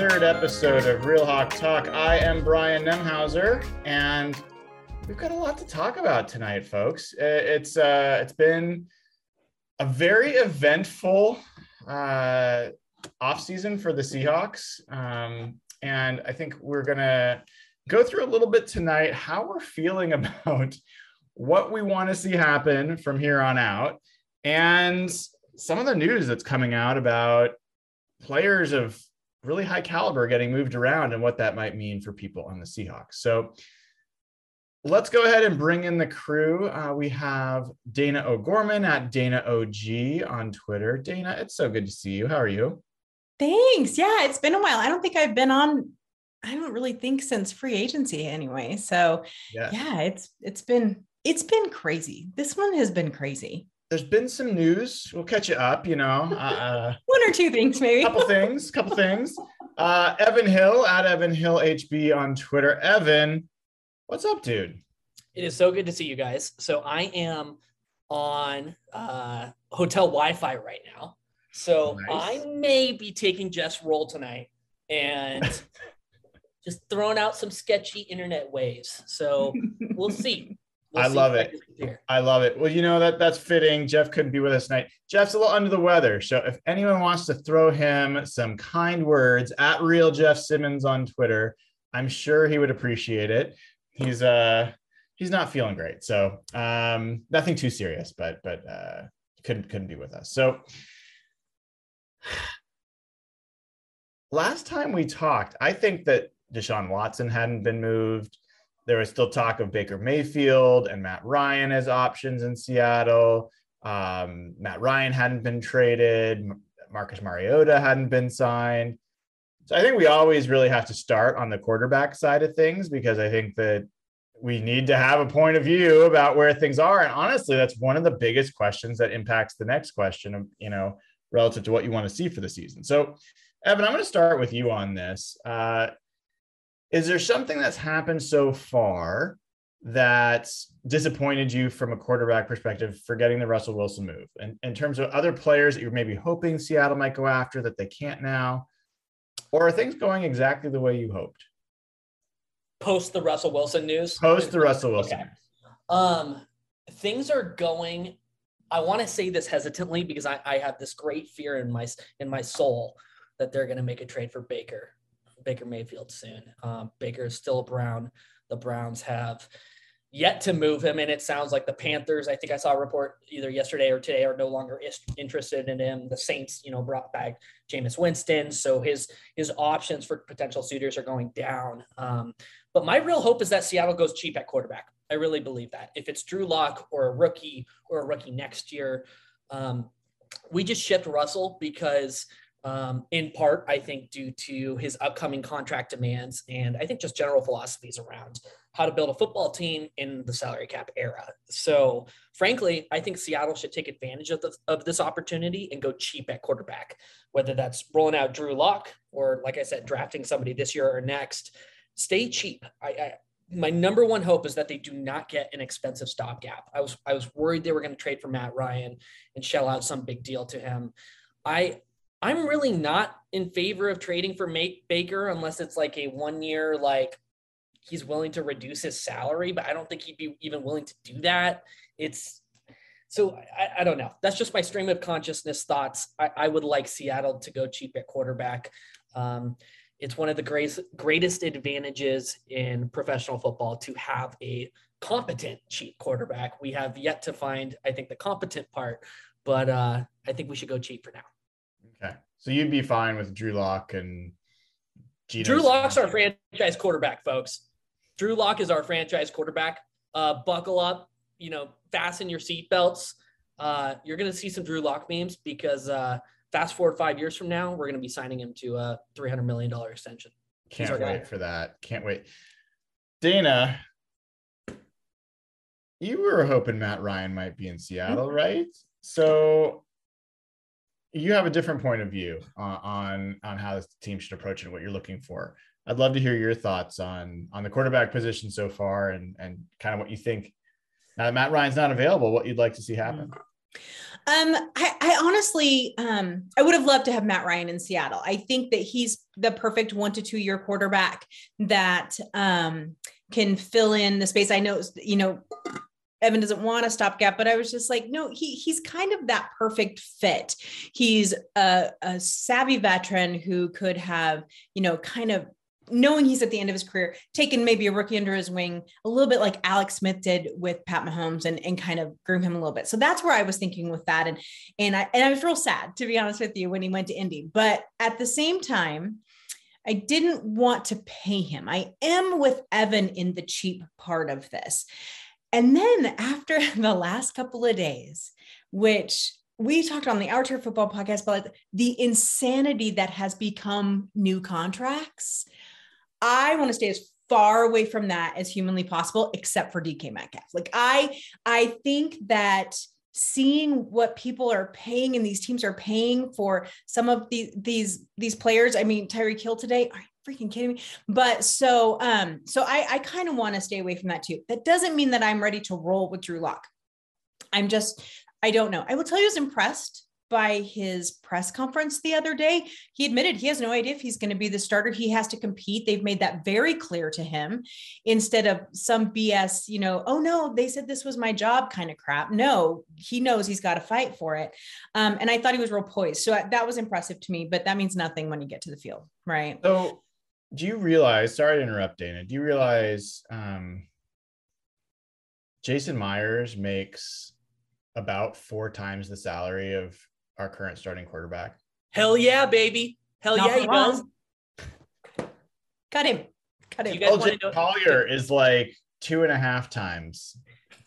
203rd episode of Real Hawk Talk. I am Brian Nemhauser, and we've got a lot to talk about tonight, folks. Uh, It's uh, it's been a very eventful uh, off season for the Seahawks, um, and I think we're gonna go through a little bit tonight how we're feeling about what we want to see happen from here on out, and some of the news that's coming out about players of really high caliber getting moved around and what that might mean for people on the Seahawks. So let's go ahead and bring in the crew. Uh, we have Dana O'Gorman at Dana OG on Twitter. Dana, it's so good to see you. How are you? Thanks. Yeah, it's been a while. I don't think I've been on I don't really think since free agency anyway. So, Yeah. yeah, it's it's been it's been crazy. This one has been crazy. There's been some news. We'll catch you up, you know. Uh, One or two things maybe. couple things, couple things. Uh, Evan Hill at Evan Hill HB on Twitter. Evan, what's up, dude? It is so good to see you guys. So I am on uh, hotel Wi-Fi right now. So Nice. I may be taking Jeff's role tonight and just throwing out some sketchy internet waves. So we'll see. We'll I love it. I love it. Well, you know that that's fitting. Jeff couldn't be with us tonight. Jeff's a little under the weather, so if anyone wants to throw him some kind words at real Jeff Simmons on Twitter, I'm sure he would appreciate it. He's uh he's not feeling great, so um nothing too serious, but but uh couldn't couldn't be with us. So last time we talked, I think that Deshaun Watson hadn't been moved there was still talk of Baker Mayfield and Matt Ryan as options in Seattle. Um, Matt Ryan hadn't been traded. Marcus Mariota hadn't been signed. So I think we always really have to start on the quarterback side of things because I think that we need to have a point of view about where things are. And honestly, that's one of the biggest questions that impacts the next question of, you know, relative to what you want to see for the season. So, Evan, I'm going to start with you on this. Uh, is there something that's happened so far that's disappointed you from a quarterback perspective for getting the Russell Wilson move? And in terms of other players that you're maybe hoping Seattle might go after that they can't now, or are things going exactly the way you hoped? Post the Russell Wilson news. Post the Russell Wilson. Okay. Um, things are going. I want to say this hesitantly because I, I have this great fear in my in my soul that they're going to make a trade for Baker, Baker Mayfield soon. Um, Baker is still a Brown. The Browns have yet to move him, and it sounds like the Panthers. I think I saw a report either yesterday or today are no longer is- interested in him. The Saints, you know, brought back Jameis Winston, so his his options for potential suitors are going down. Um, but my real hope is that Seattle goes cheap at quarterback. I really believe that. If it's Drew Lock or a rookie or a rookie next year, um, we just shipped Russell because, um, in part, I think due to his upcoming contract demands and I think just general philosophies around how to build a football team in the salary cap era. So, frankly, I think Seattle should take advantage of, the, of this opportunity and go cheap at quarterback, whether that's rolling out Drew Lock or, like I said, drafting somebody this year or next. Stay cheap. I, I my number one hope is that they do not get an expensive stopgap. I was I was worried they were going to trade for Matt Ryan and shell out some big deal to him. I I'm really not in favor of trading for Make Baker unless it's like a one year like he's willing to reduce his salary, but I don't think he'd be even willing to do that. It's so I, I don't know. That's just my stream of consciousness thoughts. I, I would like Seattle to go cheap at quarterback. Um, it's one of the greatest greatest advantages in professional football to have a competent cheap quarterback. We have yet to find, I think, the competent part, but uh, I think we should go cheap for now. Okay. So you'd be fine with Drew Lock and Geno Drew Lock's our franchise quarterback, folks. Drew Lock is our franchise quarterback. Uh, buckle up, you know, fasten your seatbelts. Uh, you're going to see some Drew Lock memes because uh, fast forward five years from now, we're going to be signing him to a $300 million extension. Can't our guy. wait for that. Can't wait. Dana, you were hoping Matt Ryan might be in Seattle, Mm-hmm. right? So you have a different point of view on, on on how this team should approach it and what you're looking for. I'd love to hear your thoughts on on the quarterback position so far and and kind of what you think now that Matt Ryan's not available, what you'd like to see happen. Um, I, I honestly, um, I would have loved to have Matt Ryan in Seattle. I think that he's the perfect one to two year quarterback that um, can fill in the space. I know, you know, Evan doesn't want a stopgap, but I was just like, no, he he's kind of that perfect fit. He's a, a savvy veteran who could have, you know, kind of knowing he's at the end of his career, taken maybe a rookie under his wing, a little bit like Alex Smith did with Pat Mahomes and, and kind of groom him a little bit. So that's where I was thinking with that. And and I and I was real sad to be honest with you when he went to Indy. But at the same time, I didn't want to pay him. I am with Evan in the cheap part of this. And then after the last couple of days, which we talked on the Our Turf Football podcast about the insanity that has become new contracts. I want to stay as far away from that as humanly possible, except for DK Metcalf. Like I, I think that seeing what people are paying and these teams are paying for some of the, these these players. I mean, Tyreek Hill today. Freaking kidding me? But so um, so I, I kind of want to stay away from that too. That doesn't mean that I'm ready to roll with Drew Lock. I'm just, I don't know. I will tell you, I was impressed by his press conference the other day. He admitted he has no idea if he's going to be the starter. He has to compete. They've made that very clear to him instead of some BS, you know, oh no, they said this was my job kind of crap. No, he knows he's got to fight for it. Um, and I thought he was real poised. So that was impressive to me, but that means nothing when you get to the field, right? So do you realize, sorry to interrupt Dana, do you realize um, Jason Myers makes about four times the salary of our current starting quarterback? Hell yeah, baby. Hell Not yeah, he does. Cut him. Cut him. You guys wanna know- Collier is like two and a half times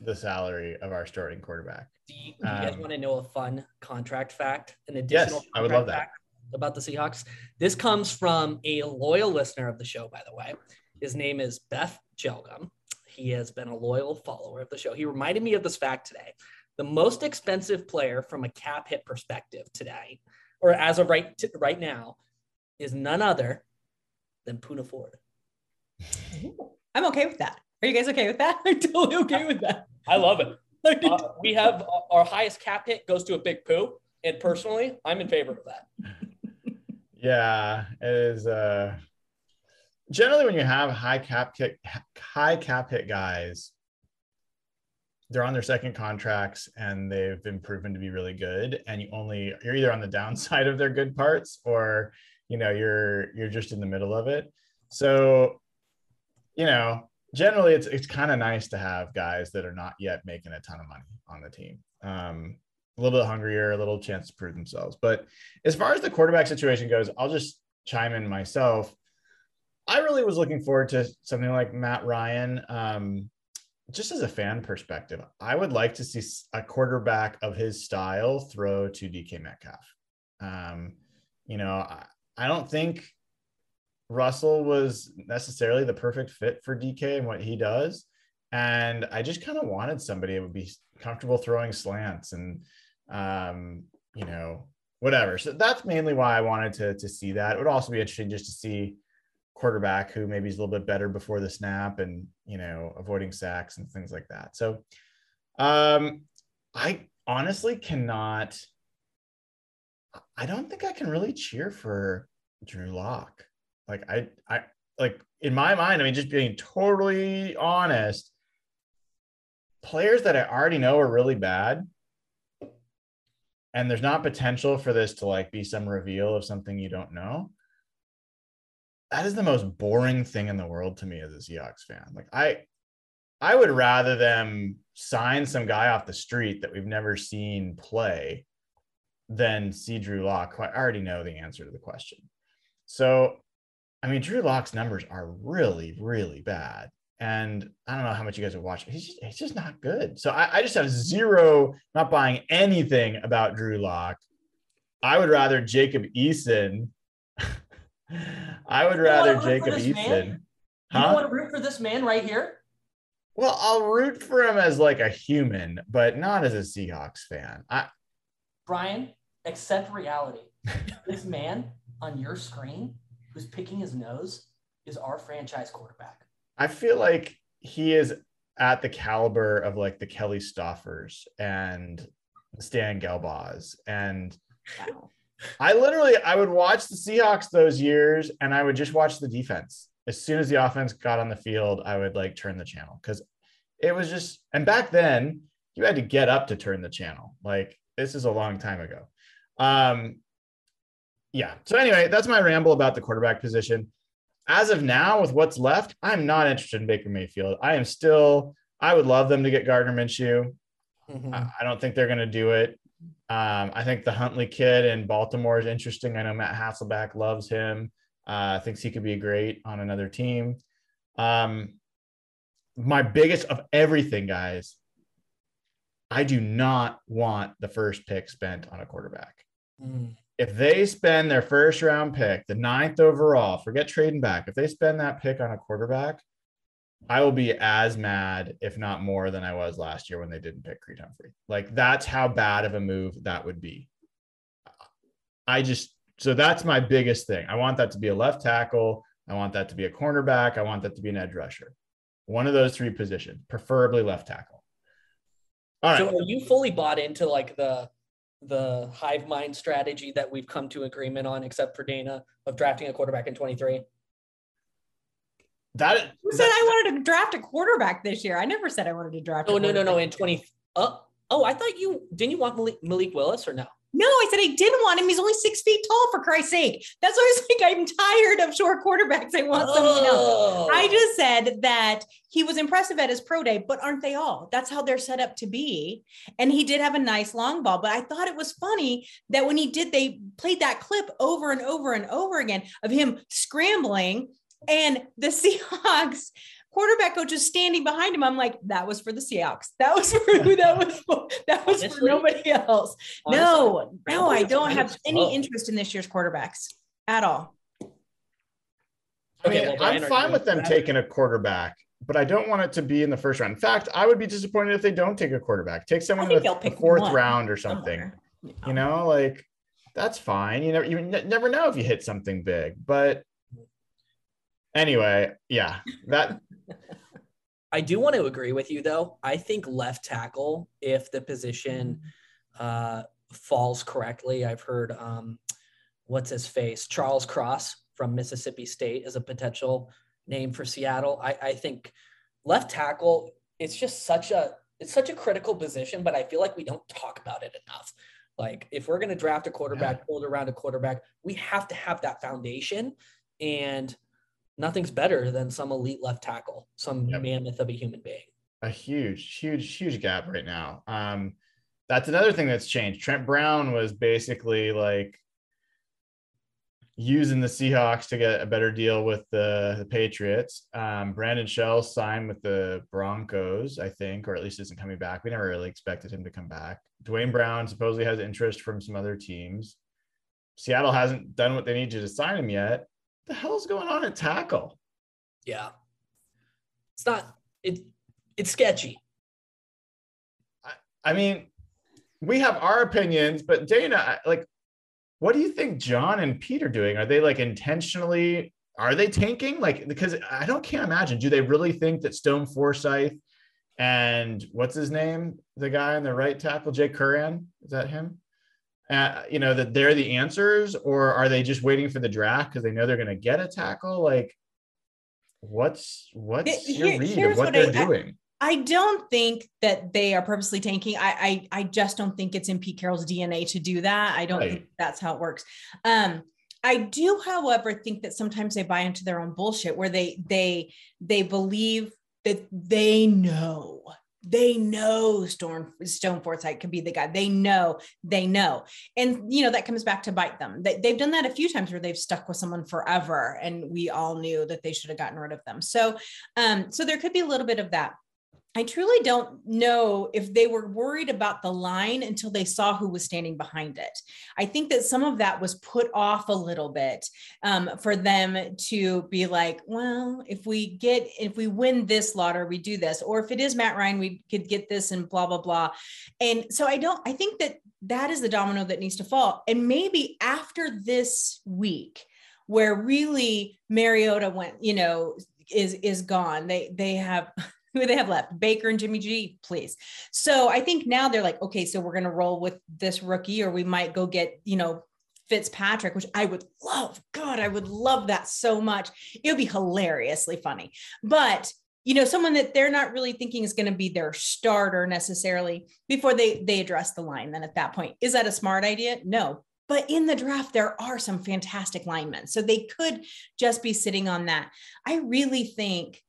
the salary of our starting quarterback. Do you, do you guys Um, want to know a fun contract fact? An additional yes I would love that. fact about the Seahawks. This comes from a loyal listener of the show, by the way. His name is Beth Jelgum. He has been a loyal follower of the show. He reminded me of this fact today. The most expensive player from a cap hit perspective today, or as of right t- right now, is none other than Poona Ford. I'm okay with that. Are you guys okay with that? I'm totally okay with that. I love it. Uh, we have our highest cap hit goes to a big poo, and personally, I'm in favor of that. Yeah, it is. Uh, generally when you have high cap hit, high cap hit guys, they're on their second contracts and they've been proven to be really good. And you only you're either on the downside of their good parts or you know you're you're just in the middle of it. So, you know, generally it's it's kind of nice to have guys that are not yet making a ton of money on the team. Um, a little bit hungrier, a little chance to prove themselves. But as far as the quarterback situation goes, I'll just chime in myself. I really was looking forward to something like Matt Ryan. Um, just as a fan perspective, I would like to see a quarterback of his style throw to DK Metcalf. Um, you know, I, I don't think Russell was necessarily the perfect fit for DK and what he does. And I just kind of wanted somebody that would be comfortable throwing slants and, um, you know, whatever. So that's mainly why I wanted to, to see that. It would also be interesting just to see quarterback who maybe is a little bit better before the snap and, you know, avoiding sacks and things like that. So um, I honestly cannot, I don't think I can really cheer for Drew Lock. Like I, I like in my mind, I mean, just being totally honest, players that I already know are really bad, and there's not potential for this to like be some reveal of something you don't know. That is the most boring thing in the world to me as a Seahawks fan. Like I, I would rather them sign some guy off the street that we've never seen play than see Drew Lock. I already know the answer to the question. So I mean, Drew Lock's numbers are really, really bad. And I don't know how much you guys have watched. He's just, he's just not good. So I, I just have zero, not buying anything about Drew Lock. I would rather Jacob Eason. I would rather Jacob Eason. Man? You want to root for this man right here? Well, I'll root for him as like a human, but not as a Seahawks fan. I Brian, accept reality. this man on your screen who's picking his nose is our franchise quarterback. I feel like he is at the caliber of like the Kelly Stouffers and Stan Gelbaughs. And wow. I literally I would watch the Seahawks those years and I would just watch the defense. As soon as the offense got on the field, I would like turn the channel because it was just and back then you had to get up to turn the channel. Like this is a long time ago. Um, yeah. So anyway, that's my ramble about the quarterback position. As of now, with what's left, I'm not interested in Baker Mayfield. I am still. I would love them to get Gardner Minshew. Mm-hmm. I, I, don't think they're going to do it. Um, I think the Huntley kid in Baltimore is interesting. I know Matt Hasselbeck loves him. Uh, thinks he could be great on another team. Um, my biggest of everything, guys. I do not want the first pick spent on a quarterback. Mm if they spend their first round pick, the ninth overall, forget trading back, if they spend that pick on a quarterback, I will be as mad, if not more, than I was last year when they didn't pick Creed Humphrey. Like that's how bad of a move that would be. I just so that's my biggest thing. I want that to be a left tackle. I want that to be a cornerback. I want that to be an edge rusher. One of those three positions, preferably left tackle. All right. So are you fully bought into like the the hive mind strategy that we've come to agreement on, except for Dana, of drafting a quarterback in 23? That Who said I wanted to draft a quarterback this year? I never said I wanted to draft. Oh no, no, no! In 20. Uh, oh, I thought you didn't you want Malik, Malik Willis or no? No, I said I didn't want him. He's only six feet tall, for Christ's sake. That's why I was like, I'm tired of short quarterbacks. I want oh. someone else. I just said that he was impressive at his pro day, but aren't they all? That's how they're set up to be. And he did have a nice long ball, but I thought it was funny that when he did, they played that clip over and over and over again of him scrambling and the Seahawks quarterback coach is standing behind him. I'm like, that was for the Seahawks. That was for who that was for. That was honestly, for nobody else. Honestly, no, no, I don't have any interest in this year's quarterbacks at all. I mean, well, I'm fine with them taking a quarterback, but I don't want it to be in the first round. In fact, I would be disappointed if they don't take a quarterback. Take someone in the, the fourth one. round or something. You know, like that's fine. You never you never know if you hit something big, but anyway, yeah, that I do want to agree with you though. I think left tackle, if the position uh, falls correctly, I've heard um, what's his face, Charles Cross from Mississippi State is a potential name for Seattle. I, I think left tackle, it's just such a it's such a critical position, but I feel like we don't talk about it enough. Like if we're going to draft a quarterback, yeah. build around a quarterback, we have to have that foundation. And nothing's better than some elite left tackle, some yep. mammoth of a human being. A huge, huge, huge gap right now. Um, that's another thing that's changed. Trent Brown was basically like using the Seahawks to get a better deal with the, the Patriots. Um, Brandon Shell signed with the Broncos, I think, or at least isn't coming back. We never really expected him to come back. Duane Brown supposedly has interest from some other teams. Seattle hasn't done what they need to, to sign him yet. The hell's going on at tackle? Yeah. It's not it it's sketchy. I, I mean, we have our opinions, but Dana, like what do you think John and Pete are doing? Are they like intentionally are they tanking? Like because I don't can't imagine. Do they really think that Stone Forsythe and what's his name? The guy on the right tackle, Jake Curhan? is that him? Uh, you know that they're the answers, or are they just waiting for the draft because they know they're going to get a tackle? Like, what's what's your read of what, what they're I, doing? I don't think that they are purposely tanking. I, I, I just don't think it's in Pete Carroll's DNA to do that. I don't right. think that's how it works. Um, I do, however, think that sometimes they buy into their own bullshit where they they they believe that they know they know Storm Stone Forsythe can be the guy. They know, they know. And you know, that comes back to bite them. They, they've done that a few times where they've stuck with someone forever and we all knew that they should have gotten rid of them. So um, so there could be a little bit of that. I truly don't know if they were worried about the line until they saw who was standing behind it. I think that some of that was put off a little bit um, for them to be like, well, if we get, if we win this lottery, we do this, or if it is Matt Ryan, we could get this and blah, blah, blah. And so I don't, I think that that is the domino that needs to fall. And maybe after this week, where really Mariota went, you know, is is gone. They they have who they have left baker and jimmy g please so i think now they're like okay so we're going to roll with this rookie or we might go get you know Fitzpatrick, which I would love. God, I would love that so much. It would be hilariously funny. But you know, someone that they're not really thinking is going to be their starter necessarily before they they address the line. Then at that point, is that a smart idea? No. But in the draft, there are some fantastic linemen. So they could just be sitting on that. I really think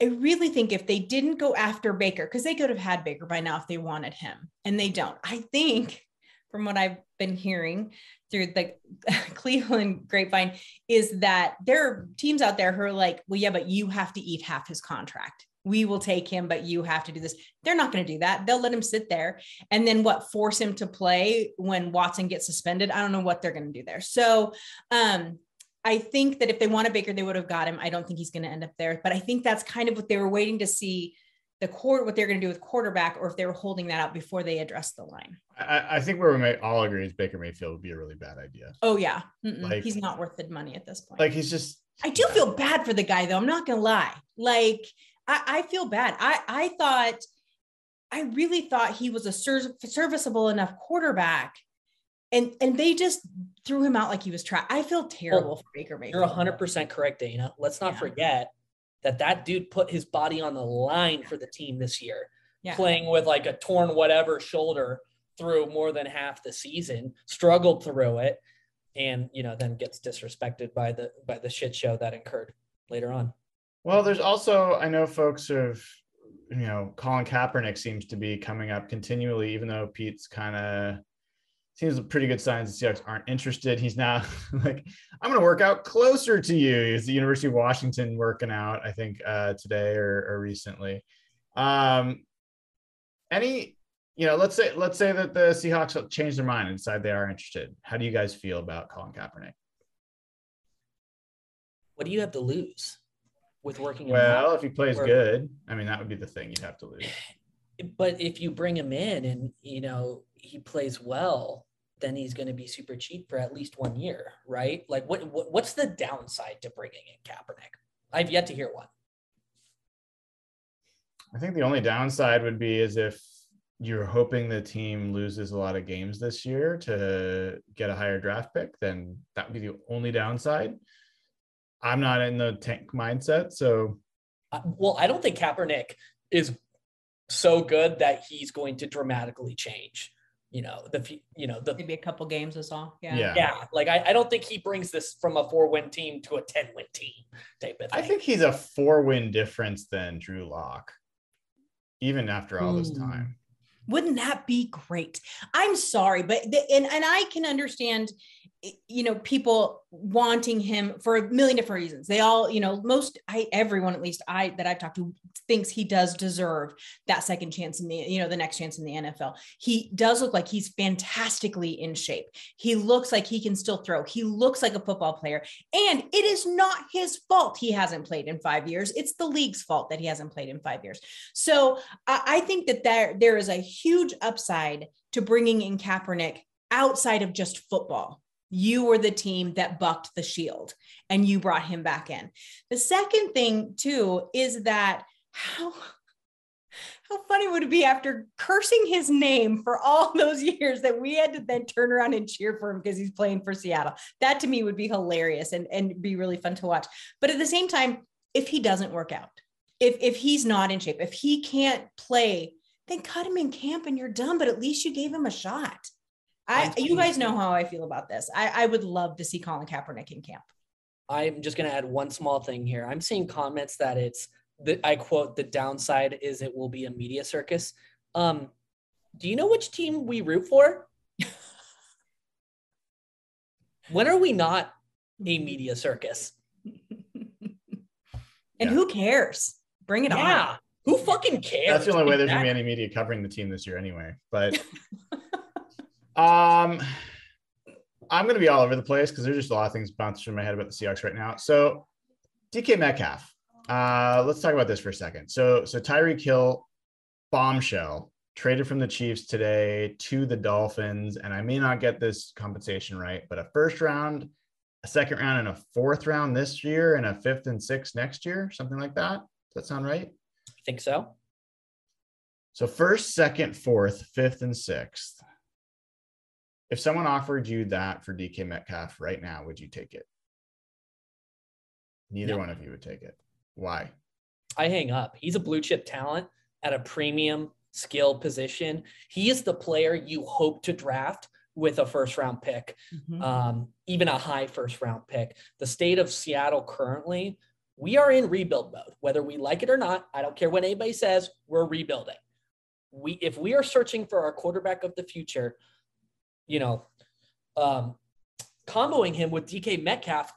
I really think if they didn't go after Baker, because they could have had Baker by now if they wanted him, and they don't. I think, from what I've been hearing through the Cleveland grapevine, is that there are teams out there who are like, well, yeah, but you have to eat half his contract. We will take him, but you have to do this. They're not going to do that. They'll let him sit there and then what force him to play when Watson gets suspended. I don't know what they're going to do there. So, um, I think that if they wanted Baker, they would have got him. I don't think he's going to end up there, but I think that's kind of what they were waiting to see the court what they're going to do with quarterback, or if they were holding that out before they addressed the line. I, I think where we may all agree is Baker Mayfield would be a really bad idea. Oh yeah, like, he's not worth the money at this point. Like he's just. I do feel bad for the guy though. I'm not going to lie. Like I, I feel bad. I I thought, I really thought he was a serviceable enough quarterback and and they just threw him out like he was trapped. I feel oh, terrible well, for Baker Mayfield. You're 100% correct, Dana. Let's not yeah. forget that that dude put his body on the line for the team this year, yeah. playing with like a torn whatever shoulder through more than half the season, struggled through it, and you know then gets disrespected by the by the shit show that incurred later on. Well, there's also I know folks have you know Colin Kaepernick seems to be coming up continually, even though Pete's kind of seems a pretty good signs the Seahawks aren't interested. He's now like, I'm going to work out closer to you. He's the University of Washington working out, I think, uh, today or, or recently. Um, any, you know, let's say let's say that the Seahawks change their mind and decide they are interested. How do you guys feel about Colin Kaepernick? What do you have to lose with working? Well, if he plays good, I mean, that would be the thing you'd have to lose. But if you bring him in and you know he plays well, then he's going to be super cheap for at least one year, right? Like, what, what what's the downside to bringing in Kaepernick? I've yet to hear one. I think the only downside would be is if you're hoping the team loses a lot of games this year to get a higher draft pick, then that would be the only downside. I'm not in the tank mindset, so Uh, well, I don't think Kaepernick is so good that he's going to dramatically change. You know the you know the Maybe a couple games is all. Yeah. yeah. yeah like I, I don't think he brings this from a four win team to a ten win team type of thing. I think he's a four win difference than Drew Lock, even after all this hmm. time. Wouldn't that be great? I'm sorry, but the, and and I can understand you know people wanting him for a million different reasons. They all you know most i everyone at least i that i've talked to thinks he does deserve that second chance in the you know the next chance in the nfl he does look like he's fantastically in shape. He looks like he can still throw. He looks like a football player. And it is not his fault he hasn't played in five years. It's the league's fault that he hasn't played in five years. So i, I think that there there is a huge upside to bringing in kaepernick outside of just football you were the team that bucked the shield and you brought him back in. The second thing too is that how how funny would it be after cursing his name for all those years that we had to then turn around and cheer for him because he's playing for Seattle. That to me would be hilarious and and be really fun to watch. But at the same time, if he doesn't work out, if if he's not in shape, if he can't play, then cut him in camp and you're done, but at least you gave him a shot. I, you guys know how I feel about this. I, I would love to see Colin Kaepernick in camp. I'm just going to add one small thing here. I'm seeing comments that it's the I quote the downside is it will be a media circus. Um, do you know which team we root for? when are we not a media circus? And Yeah. who cares? Bring it Yeah, on. who fucking cares? That's the only way there's gonna be any media covering the team this year anyway. But um I'm gonna be all over the place because there's just a lot of things bouncing through my head about the Seahawks right now. So DK Metcalf. Uh let's talk about this for a second. So so Tyreek Hill bombshell traded from the Chiefs today to the Dolphins, and I may not get this compensation right, but a first round, a second round, and a fourth round this year, and a fifth and sixth next year, something like that. Does that sound right? I think so. So first, second, fourth, fifth, and sixth. If someone offered you that for DK Metcalf right now, would you take it? Neither No. one of you would take it. Why? I hang up. He's a blue chip talent at a premium skill position. He is the player you hope to draft with a first round pick, Mhm. um, even a high first round pick. The state of Seattle currently, we are in rebuild mode, whether we like it or not. I don't care what anybody says, we're rebuilding. We, if we are searching for our quarterback of the future, you know, um, comboing him with DK Metcalf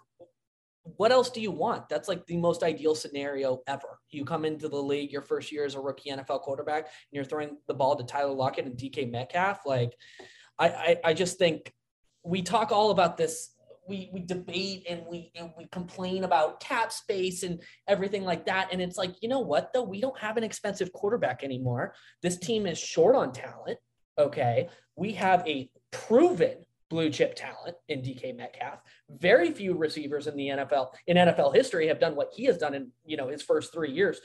what else do you want? That's like the most ideal scenario ever. You come into the league your first year as a rookie NFL quarterback, and you're throwing the ball to Tyler Lockett and DK Metcalf. Like, I, I, I just think we talk all about this. We we debate and we and we complain about cap space and everything like that. And it's like, you know what though? We don't have an expensive quarterback anymore. This team is short on talent. Okay. We have a proven blue chip talent in DK Metcalf. Very few receivers in the NFL in NFL history have done what he has done in you know his first three years.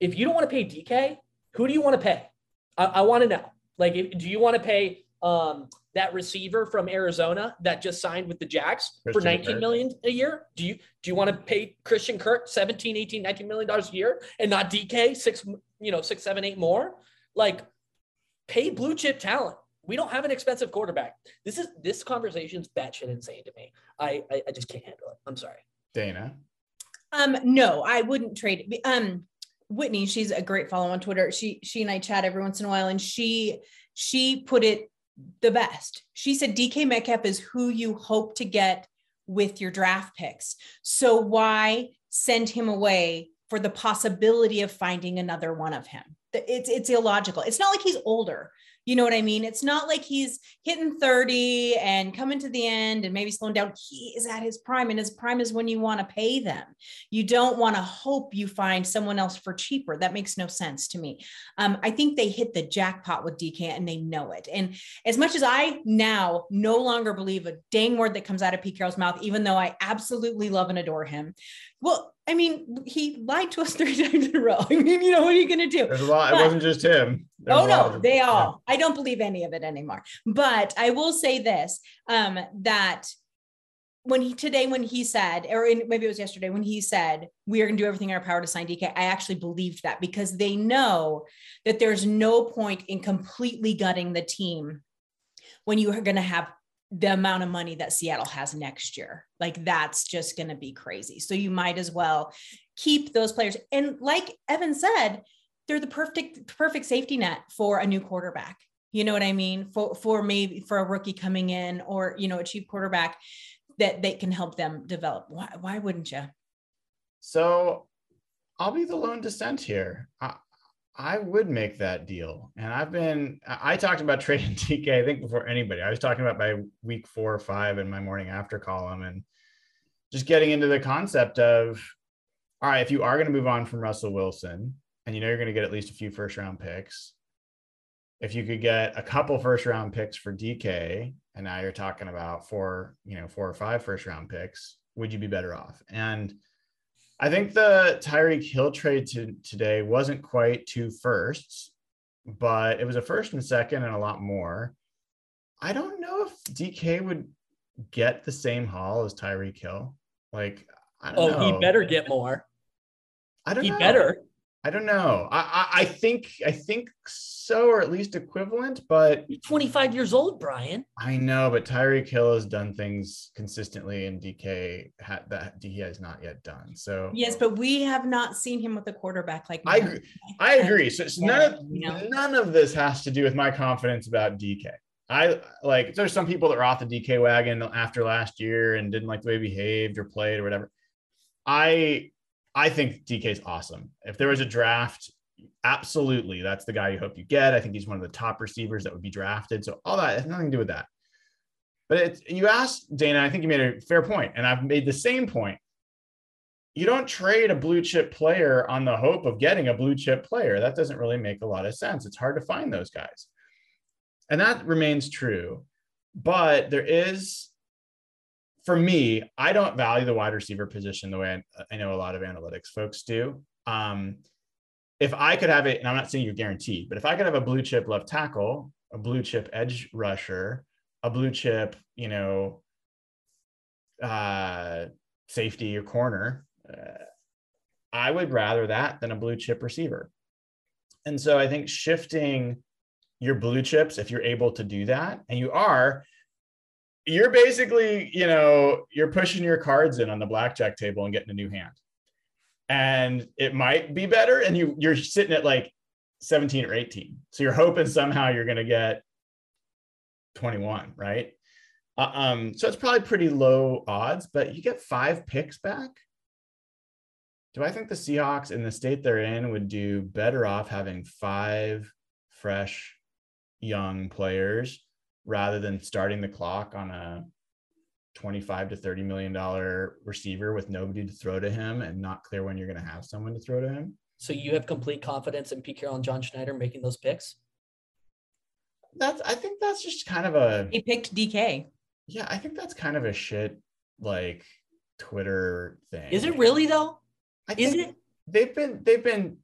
If you don't want to pay DK, who do you want to pay? I, I want to know. Like, if, do you want to pay um, that receiver from Arizona that just signed with the Jacks for Christian 19 Kirk. million a year? Do you do you want to pay Christian Kirk 17, 18, 19 million dollars a year and not DK six, you know, six, seven, eight more? Like, pay blue chip talent. We don't have an expensive quarterback. This is this conversation's batshit insane to me. I, I I just can't handle it. I'm sorry. Dana. Um, no, I wouldn't trade it. Um, Whitney, she's a great follow on Twitter. She she and I chat every once in a while, and she she put it the best. She said DK Metcalf is who you hope to get with your draft picks. So why send him away for the possibility of finding another one of him? It's it's illogical. It's not like he's older. You know what I mean? It's not like he's hitting 30 and coming to the end and maybe slowing down. He is at his prime, and his prime is when you want to pay them. You don't want to hope you find someone else for cheaper. That makes no sense to me. Um, I think they hit the jackpot with DK and they know it. And as much as I now no longer believe a dang word that comes out of Pete Carroll's mouth, even though I absolutely love and adore him, well, I mean, he lied to us three times in a row. I mean, you know, what are you going to do? There's a lot. But- it wasn't just him. There's oh no, they yeah. all. I don't believe any of it anymore. But I will say this: um, that when he today, when he said, or in, maybe it was yesterday, when he said we are going to do everything in our power to sign DK, I actually believed that because they know that there's no point in completely gutting the team when you are going to have the amount of money that Seattle has next year. Like that's just going to be crazy. So you might as well keep those players. And like Evan said, they're the perfect perfect safety net for a new quarterback. You know what I mean? For for maybe for a rookie coming in or you know a cheap quarterback that they can help them develop. Why why wouldn't you? So I'll be the lone dissent here. I would make that deal. And I've been, I talked about trading DK, I think before anybody. I was talking about by week four or five in my morning after column and just getting into the concept of, all right, if you are going to move on from Russell Wilson and you know you're going to get at least a few first round picks, if you could get a couple first round picks for DK, and now you're talking about four, you know, four or five first round picks, would you be better off? And I think the Tyreek Hill trade to today wasn't quite two firsts, but it was a first and second and a lot more. I don't know if DK would get the same haul as Tyreek Hill. Like, I don't Oh, know. he better get more. I don't know. He know. better. I don't know. I, I I think I think so, or at least equivalent. But He's 25 years old, Brian. I know, but Tyreek Hill has done things consistently, and DK ha- that DK has not yet done. So Yes, but we have not seen him with a quarterback like I agree. I agree. So, so none of You know? none of this has to do with my confidence about DK. I like there's some people that are off the DK wagon after last year and didn't like the way he behaved or played or whatever. I I think DK is awesome. If there was a draft, absolutely, that's the guy you hope you get. I think he's one of the top receivers that would be drafted. So all that has nothing to do with that. But you asked Dana, I think you made a fair point, and I've made the same point you don't trade a blue chip player on the hope of getting a blue chip player. That doesn't really make a lot of sense. It's hard to find those guys. And that remains true. But there is, for me, I don't value the wide receiver position the way I, I know a lot of analytics folks do. Um, if I could have it, and I'm not saying you're guaranteed, but if I could have a blue chip left tackle, a blue chip edge rusher, a blue chip, you know, uh, safety or corner, uh, I would rather that than a blue chip receiver. And so I think shifting your blue chips, if you're able to do that, and you are, you're basically, you know, you're pushing your cards in on the blackjack table and getting a new hand. And it might be better, and you you're sitting at like 17 or 18. So you're hoping somehow you're going to get 21, right? Uh, um, so it's probably pretty low odds, but you get five picks back. Do I think the Seahawks in the state they're in would do better off having five fresh young players rather than starting the clock on a 25 to 30 million dollar receiver with nobody to throw to him and not clear when you're going to have someone to throw to him? So you have complete confidence in Pete Carroll and John Schneider making those picks? That's I think that's just kind of a He picked DK. yeah, I think that's kind of a shit like Twitter thing. Is it really though? I Is it? they've been they've been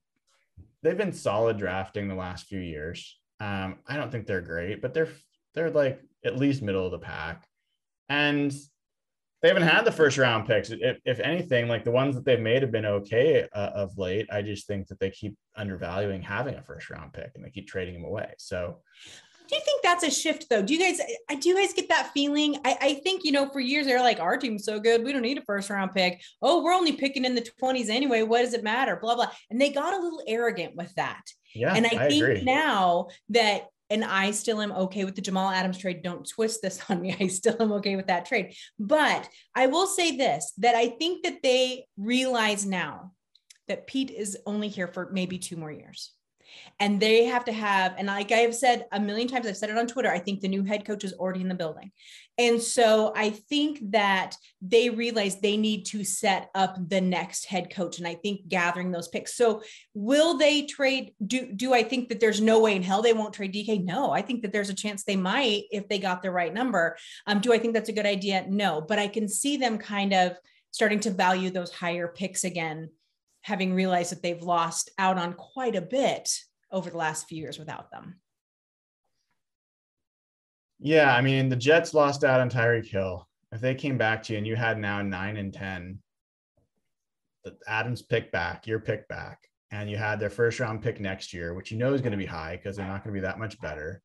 they've been solid drafting the last few years. Um, I don't think they're great, but they're they're like at least middle of the pack, and they haven't had the first round picks. If, if anything, like the ones that they've made have been okay uh, of late. I just think that they keep undervaluing having a first round pick, and they keep trading them away. So Do you think that's a shift though? Do you guys I do you guys get that feeling? I, I think, you know, for years they're like, our team's so good, we don't need a first round pick. Oh, we're only picking in the 20s anyway. What does it matter? Blah blah. And they got a little arrogant with that. yeah, and I, I, think agree. now that and I still am okay with the Jamal Adams trade. Don't twist this on me. I still am okay with that trade. But I will say this that I think that they realize now that Pete is only here for maybe two more years. And they have to have, and like I have said a million times, I've said it on Twitter, I think the new head coach is already in the building. And so I think that they realize they need to set up the next head coach. And I think gathering those picks. So will they trade? Do, do I think that there's no way in hell they won't trade DK? No, I think that there's a chance they might if they got the right number. Um, do I think that's a good idea? No, but I can see them kind of starting to value those higher picks again, having realized that they've lost out on quite a bit over the last few years without them. Yeah, I mean the Jets lost out on Tyreek Hill. If they came back to you and you had now nine and ten, the Adams pick back, your pick back, and you had their first round pick next year, which you know is going to be high because they're not going to be that much better.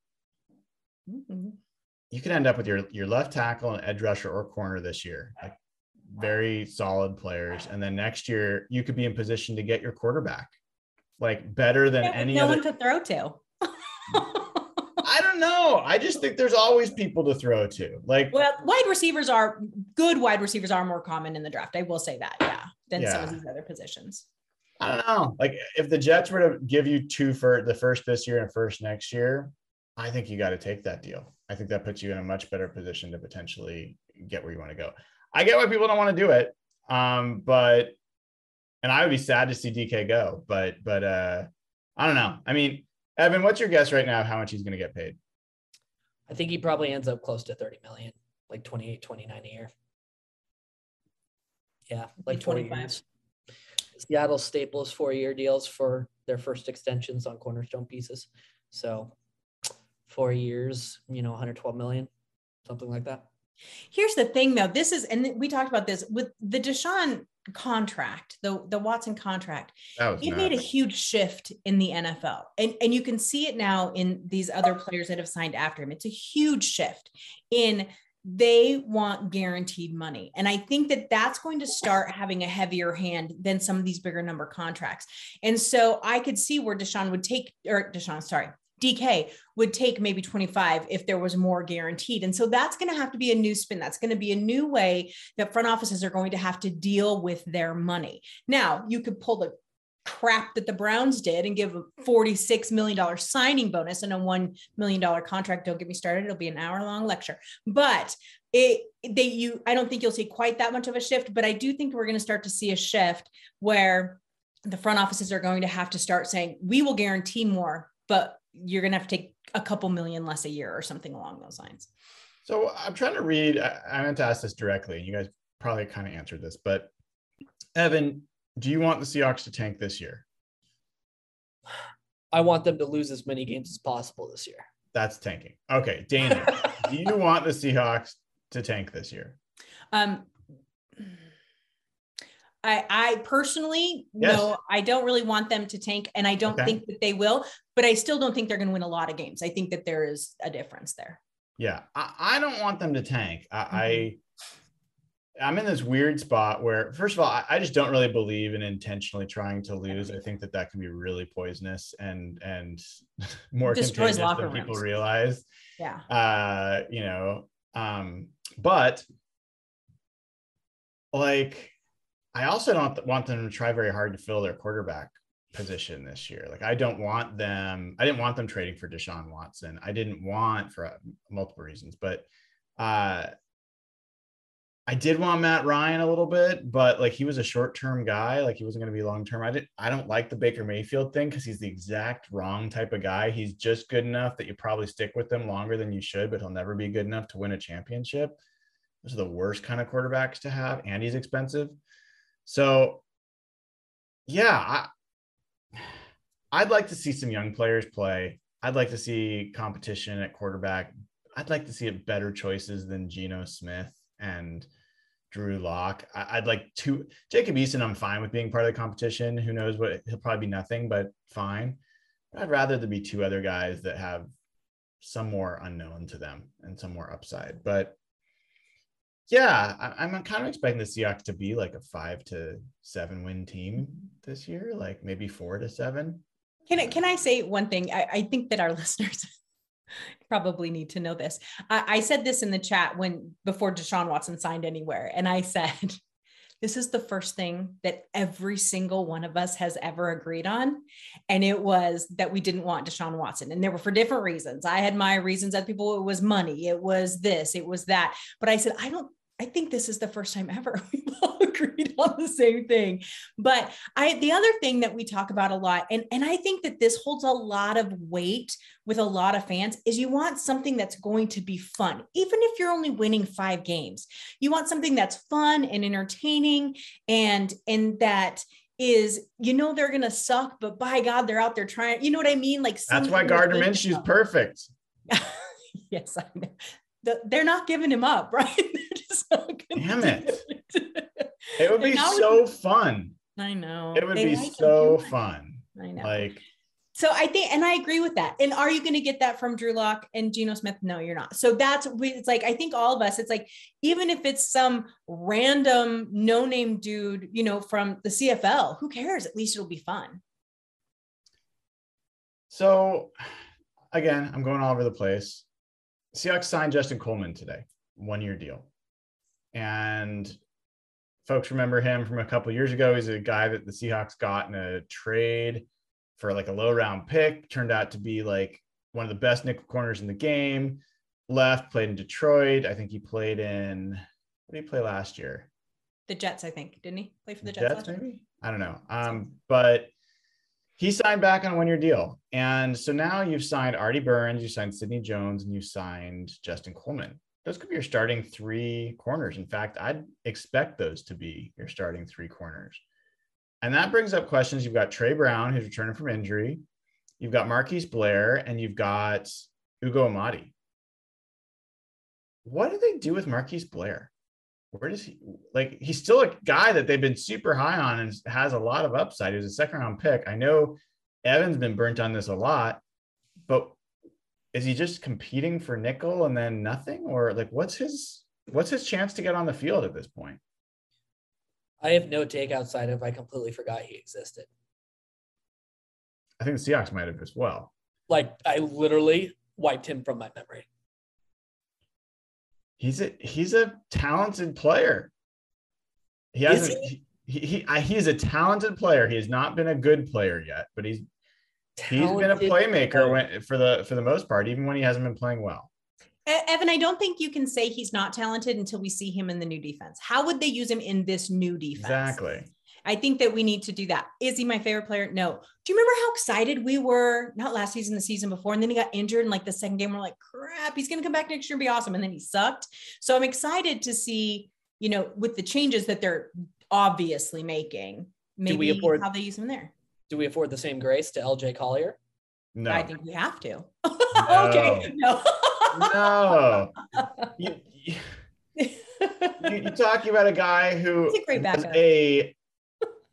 Mm-hmm. You could end up with your your left tackle and edge rusher or corner this year, like very solid players, and then next year you could be in position to get your quarterback, like better than yeah, any no other. one to throw to. I don't know. I just think there's always people to throw to. Like, well, wide receivers are good. Wide receivers are more common in the draft. I will say that, yeah, than yeah. some of these other positions. I don't know. Like, if the Jets were to give you two for the first this year and first next year, I think you got to take that deal. I think that puts you in a much better position to potentially get where you want to go. I get why people don't want to do it, um, but and I would be sad to see DK go, but but uh, I don't know. I mean, Evan, what's your guess right now of how much he's going to get paid? I think he probably ends up close to 30 million, like 28, 29 a year. Yeah, like 25. Seattle staples four year deals for their first extensions on cornerstone pieces. So four years, you know, 112 million, something like that. Here's the thing though, this is, and we talked about this with the Deshaun contract, the the Watson contract, it made a huge shift in the NFL, and and you can see it now in these other players that have signed after him. It's a huge shift in they want guaranteed money. And I think that that's going to start having a heavier hand than some of these bigger number contracts. And so I could see where Deshaun would take, or Deshaun, sorry, DK would take maybe 25 if there was more guaranteed. And so that's going to have to be a new spin. That's going to be a new way that front offices are going to have to deal with their money. Now, you could pull the crap that the Browns did and give a $46 million signing bonus and a $1 million contract. Don't get me started. It'll be an hour long lecture, but it, they, you, I don't think you'll see quite that much of a shift, but I do think we're going to start to see a shift where the front offices are going to have to start saying, we will guarantee more, but you're going to have to take a couple million less a year or something along those lines. So I'm trying to read. I meant to ask this directly. And you guys probably kind of answered this, but Evan, do you want the Seahawks to tank this year? I want them to lose as many games as possible this year. That's tanking. Okay, Daniel, do you want the Seahawks to tank this year? Um, I, I personally yes. no, I don't really want them to tank, and I don't okay. think that they will. But I still don't think they're going to win a lot of games. I think that there is a difference there. Yeah, I, I don't want them to tank. I, mm-hmm. I I'm in this weird spot where, first of all, I, I, just don't really believe in intentionally trying to lose. I think that that can be really poisonous and and more contagious than rooms. people realize. Yeah. Uh, you know, um, but like I also don't want them to try very hard to fill their quarterback position this year. Like I don't want them. I didn't want them trading for Deshaun Watson. I didn't want for uh, multiple reasons, but uh, I did want Matt Ryan a little bit, but like he was a short term guy. Like he wasn't going to be long term. I didn't. I don't like the Baker Mayfield thing because he's the exact wrong type of guy. He's just good enough that you probably stick with him longer than you should, but he'll never be good enough to win a championship. Those are the worst kind of quarterbacks to have, and he's expensive. So, yeah, I, I'd like to see some young players play. I'd like to see competition at quarterback. I'd like to see it better choices than Geno Smith and Drew Lock. I'd like to Jacob Eason. I'm fine with being part of the competition. Who knows what he'll probably be nothing, but fine. I'd rather there be two other guys that have some more unknown to them and some more upside. But yeah, I, am kind of expecting the Seahawks to be like a five to seven win team this year, like maybe four to seven. Can I, uh, can I say one thing? I, I think that our listeners probably need to know this. I, I said this in the chat when before Deshaun Watson signed anywhere, and I said, this is the first thing that every single one of us has ever agreed on. And it was that we didn't want Deshaun Watson. And there were for different reasons. I had my reasons other people, it was money, it was this, it was that. But I said, I don't I think this is the first time ever we've all agreed on the same thing. But I the other thing that we talk about a lot, and, and I think that this holds a lot of weight with a lot of fans, is you want something that's going to be fun, even if you're only winning five games. You want something that's fun and entertaining and and that is you know they're gonna suck, but by God, they're out there trying. You know what I mean? Like That's why Gardner Minshew's perfect. yes, I know. The- they're not giving him up, right? They're just not gonna Damn it. it. It would be so fun. I know. It would They be like so fun. I know. Like So I think, and I agree with that. And are you going to get that from Drew Lock and Geno Smith? No, you're not. So that's it's like I think all of us. It's like even if it's some random no name dude, you know, from the CFL, who cares? At least it'll be fun. So, again, I'm going all over the place. Seahawks signed Justin Coleman today, one year deal. And folks remember him from a couple years ago. He's a guy that the Seahawks got in a trade for like a low round pick, turned out to be like one of the best nickel corners in the game. Left, played in Detroit. I think he played in, what did he play last year? The Jets, I think, didn't he play for the Jets? Jets, last year? maybe I don't know. Um, but he signed back on a one-year deal, and so now you've signed Artie Burns, you signed Sidney Jones, and you signed Justin Coleman. Those could be your starting three corners. In fact, I'd expect those to be your starting three corners. And that brings up questions. You've got Tre Brown, who's returning from injury. You've got Marquise Blair, and you've got Ugo Amadi. What do they do with Marquise Blair? Where does he like he's still a guy that they've been super high on and has a lot of upside. He was a second round pick. I know Evan's been burnt on this a lot, but is he just competing for nickel and then nothing? Or like what's his what's his chance to get on the field at this point? I have no take outside of I completely forgot he existed. I think the Seahawks might have as well. Like I literally wiped him from my memory. He's a he's a talented player. He hasn't he? He, he, I- he's a talented player. He has not been a good player yet, but he's he's been a playmaker when, for the for the most part, even when he hasn't been playing well. Evan, I don't think you can say he's not talented until we see him in the new defense. How would they use him in this new defense? Exactly. I think that we need to do that. Is he my favorite player? No. Do you remember how excited we were? Not last season, the season before, and then he got injured. in like the second game, we're like, crap, he's going to come back next year and be awesome. And then he sucked. So I'm excited to see, you know, with the changes that they're obviously making, maybe we afford- how they use him there. Do we afford the same grace to LJ Collier? No. I think we have to. okay. No. no. You, you, you, you're talking about a guy who a great was a,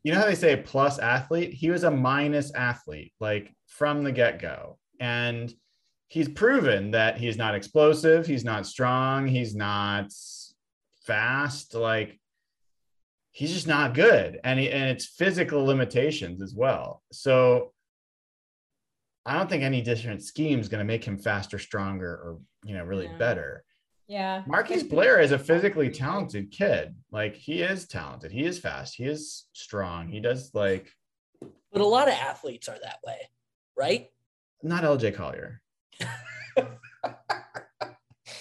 you know how they say plus athlete? He was a minus athlete, like from the get go. And he's proven that he's not explosive, he's not strong, he's not fast. Like, he's just not good. And, he, and it's physical limitations as well. So, I don't think any different scheme is going to make him faster, stronger, or you know, really Yeah. better. Yeah. Marquise Blair is a physically talented kid. Like he is talented. He is fast. He is strong. He does like But a lot of athletes are that way, right? not LJ Collier.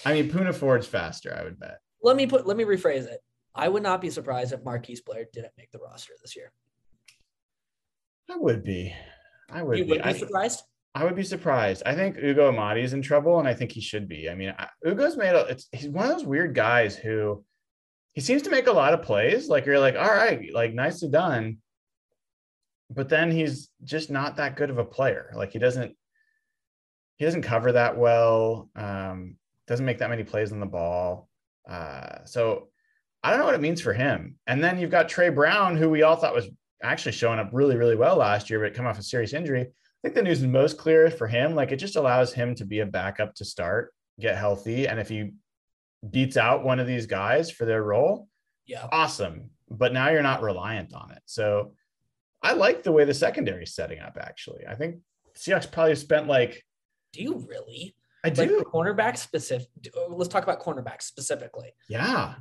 I mean, Poona Ford's faster, I would bet. Let me put let me rephrase it. I would not be surprised if Marquise Blair didn't make the roster this year. I would be. I would You be. would be I, surprised? I would be surprised. I think Ugo Amadi is in trouble, and I think he should be. I mean, Ugo's made a, it's he's one of those weird guys who he seems to make a lot of plays. Like you're like, all right, like nicely done. But then he's just not that good of a player. Like he doesn't he doesn't cover that well. Um, doesn't make that many plays on the ball. Uh, so I don't know what it means for him. And then you've got Tre Brown, who we all thought was actually showing up really, really well last year, but come off a serious injury. I think the news is most clear for him. Like it just allows him to be a backup to start, get healthy. And if he beats out one of these guys for their role, Yeah. awesome. But now you're not reliant on it. So I like the way the secondary is setting up, actually. I think Seahawks probably spent like, Do you really? I Like do. cornerback specific. Let's talk about cornerbacks specifically. Yeah.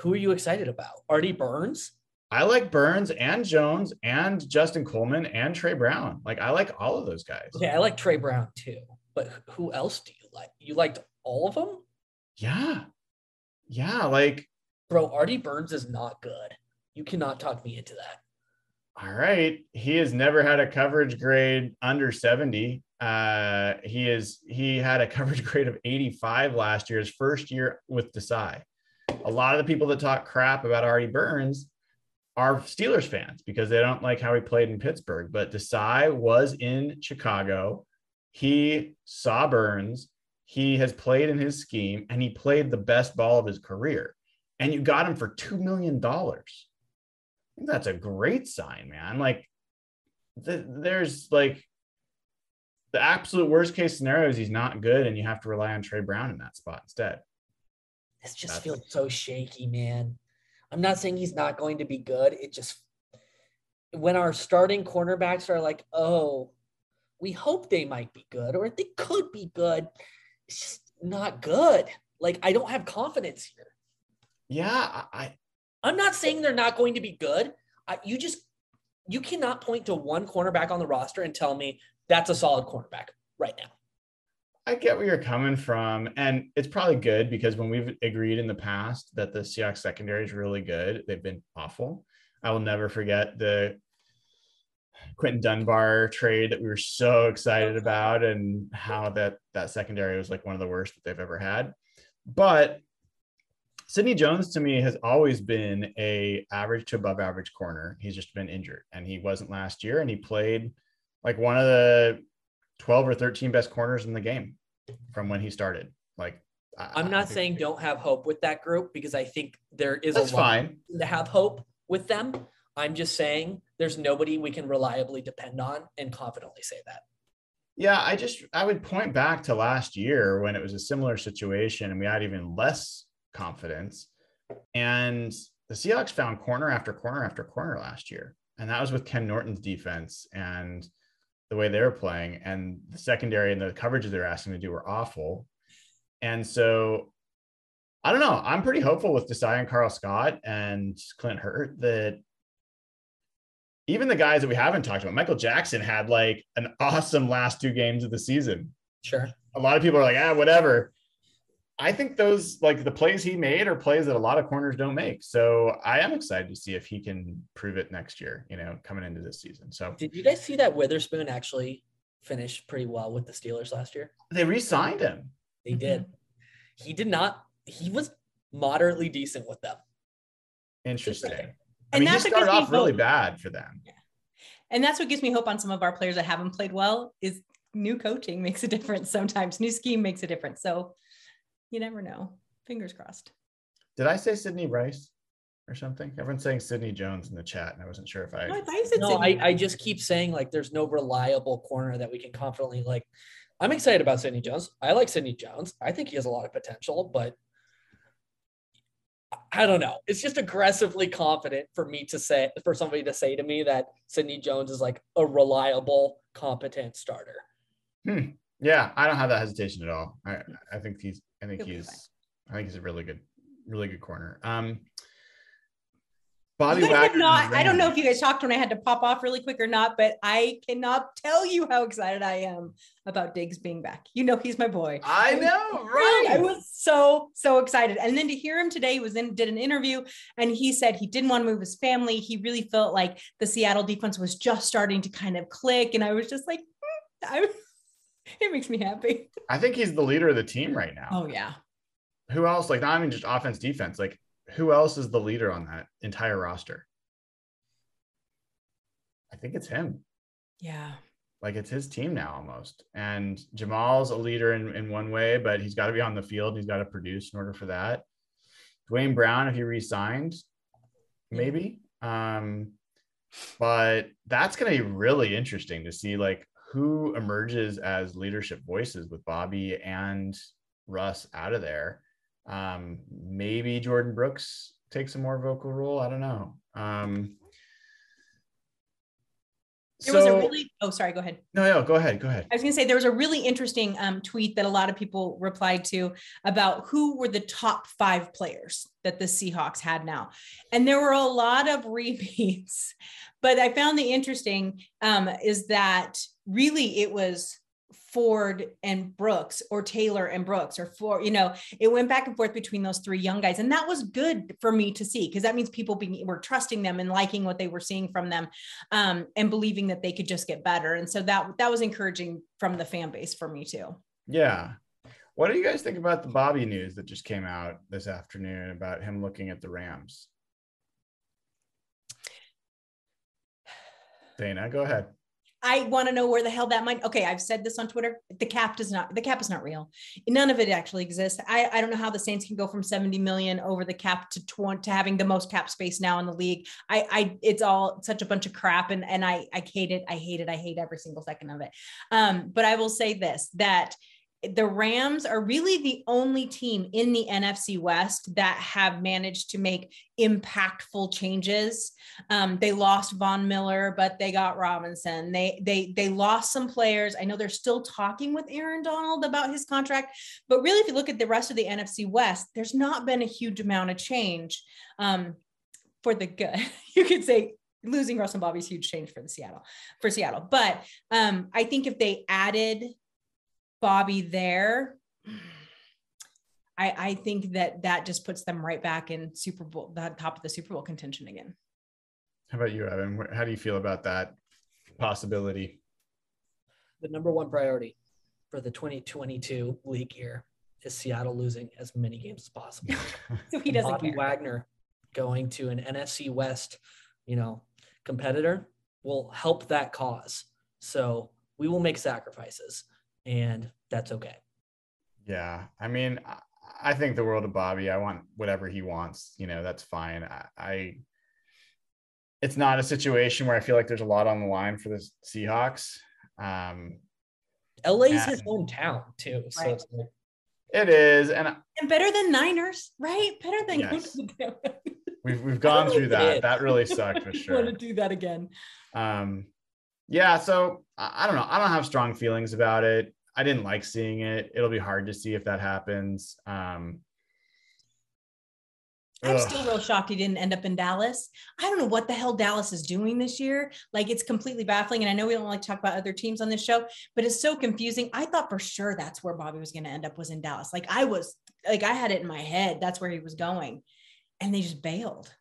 Who are you excited about? Artie Burns? I like Burns and Jones and Justin Coleman and Tre Brown. Like I like all of those guys. Okay, I like Tre Brown too. But who else do you like? You liked all of them? Yeah. Yeah. Like, Bro, Artie Burns is not good. You cannot talk me into that. all right. He has never had a coverage grade under 70. Uh, he is he had a coverage grade of 85 last year, his first year with Desai. A lot of the people that talk crap about Artie Burns are Steelers fans because they don't like how he played in Pittsburgh. But Desai was in Chicago. He saw Burns. He has played in his scheme and he played the best ball of his career. And you got him for $2 million. That's a great sign, man. Like, th- there's like the absolute worst case scenario is he's not good and you have to rely on Tre Brown in that spot instead. This just That's- feels so shaky, man. I'm not saying he's not going to be good. It just when our starting cornerbacks are like, oh, we hope they might be good or they could be good. It's just not good. Like I don't have confidence here. Yeah, I, I'm not saying they're not going to be good. I, you just you cannot point to one cornerback on the roster and tell me that's a solid cornerback right now. I get where you're coming from, and it's probably good because when we've agreed in the past that the Seahawks secondary is really good, they've been awful. I will never forget the Quinton Dunbar trade that we were so excited about, and how that that secondary was like one of the worst that they've ever had. But Sidney Jones to me has always been a average to above average corner. He's just been injured, and he wasn't last year, and he played like one of the 12 or 13 best corners in the game from when he started. Like, I- I'm not saying don't have hope with that group because I think there is that's a lot fine. to have hope with them. I'm just saying there's nobody we can reliably depend on and confidently say that. Yeah, I just I would point back to last year when it was a similar situation and we had even less confidence. And the Seahawks found corner after corner after corner last year. And that was with Ken Norton's defense and the way they were playing. And the secondary and the coverages they're asking to do were awful. And so I don't know. I'm pretty hopeful with Desai and Karl Scott and Clint Hurt that even the guys that we haven't talked about, Michael Jackson had like an awesome last two games of the season. Sure. A lot of people are like, ah, whatever. I think those like the plays he made are plays that a lot of corners don't make. So I am excited to see if he can prove it next year, you know, coming into this season. So Did you guys see that Witherspoon actually finished pretty well with the Steelers last year? they re-signed him. They mm-hmm. did. He did not. He was moderately decent with them. Interesting. saying. I And mean, he that's what started off really hope. bad for them. And that's what gives me hope on some of our players that haven't played well is new coaching makes a difference sometimes. New scheme makes a difference. So you never know. Fingers crossed. Did I say Sidney Rice or something? Everyone's saying Sidney Jones in the chat, and I wasn't sure if I. No, I thought you said No, I, I just keep saying like there's no reliable corner that we can confidently like. I'm excited about Sidney Jones. I like Sidney Jones. I think he has a lot of potential, but I don't know. It's just aggressively confident for me to say for somebody to say to me that Sidney Jones is like a reliable, competent starter. Hmm. Yeah, I don't have that hesitation at all. I I think he's I think He'll he's. I think he's a really good really good corner. Um Bobby You guys have Wagner. not, I don't know if you guys talked when I had to pop off really quick or not, but I cannot tell you how excited I am about Diggs being back. You know, he's my boy. I know, right? I was so, so excited. And then to hear him today, he was in, did an interview and he said he didn't want to move his family. He really felt like the Seattle defense was just starting to kind of click. And I was just like, hmm, I, it makes me happy. I think he's the leader of the team right now. Oh, yeah. Who else? Like not even just offense, defense. Like who else is the leader on that entire roster? I think it's him. Yeah. like it's his team now almost. And Jamal's a leader in, in one way, but he's got to be on the field. And he's got to produce in order for that. Duane Brown, if he re-signed, maybe. Um, but that's going to be really interesting to see like who emerges as leadership voices with Bobby and Russ out of there. Um, maybe Jordan Brooks takes a more vocal role. I don't know. Um, There was a really, oh, sorry, go ahead. no, no, go ahead. Go ahead. I was going to say there was a really interesting um, tweet that a lot of people replied to about who were the top five players that the Seahawks had now, and there were a lot of repeats. But I found the interesting um, is that really it was Ford and Brooks or Taylor and Brooks or for you know it went back and forth between those three young guys and that was good for me to see because that means people being were trusting them and liking what they were seeing from them um, and believing that they could just get better and so that that was encouraging from the fan base for me too Yeah. What do you guys think about the Bobby news that just came out this afternoon about him looking at the Rams? Dana, go ahead. I want to know where the hell that might. Okay, I've said this on Twitter. The cap does not. The cap is not real. None of it actually exists. I, I don't know how the Saints can go from 70 million over the cap to 20 to having the most cap space now in the league. I I it's all such a bunch of crap, and and I I hate it. I hate it. I hate every single second of it. Um, but I will say this that the Rams are really the only team in the NFC West that have managed to make impactful changes. Um, they lost Von Miller, but they got Robinson. They they they lost some players. I know they're still talking with Aaron Donald about his contract, but really, if you look at the rest of the NFC West, there's not been a huge amount of change um, for the good. you could say losing Russ and Bobby's huge change for the Seattle for Seattle, but um, I think if they added Bobby there, I, I think that that just puts them right back in Super Bowl, the top of the Super Bowl contention again. How about you, Evan? How do you feel about that possibility? The number one priority for the 2022 league year is Seattle losing as many games as possible. so he doesn't Bobby care. Wagner going to an NFC West, you know, competitor will help that cause. So we will make sacrifices and that's okay. Yeah. I mean, I think the world of Bobby. I want whatever he wants. You know, that's fine. I, I it's not a situation where I feel like there's a lot on the line for the Seahawks. Um, LA's Yeah. his hometown too. So Right. it's like, it is, and and better than Niners, right? Better than Yes. going to the we've we've gone through that. it That really sucked for sure. Want to do that again? Um, yeah. So I, don't know. I don't have strong feelings about it. I didn't like seeing it. It'll be hard to see if that happens. Um, I'm ugh. still real shocked he didn't end up in Dallas. I don't know what the hell Dallas is doing this year. Like it's completely baffling. And I know we don't like to talk about other teams on this show, but it's so confusing. I thought for sure that's where Bobby was going to end up was in Dallas. Like I was like I had it in my head that's where he was going, and they just bailed.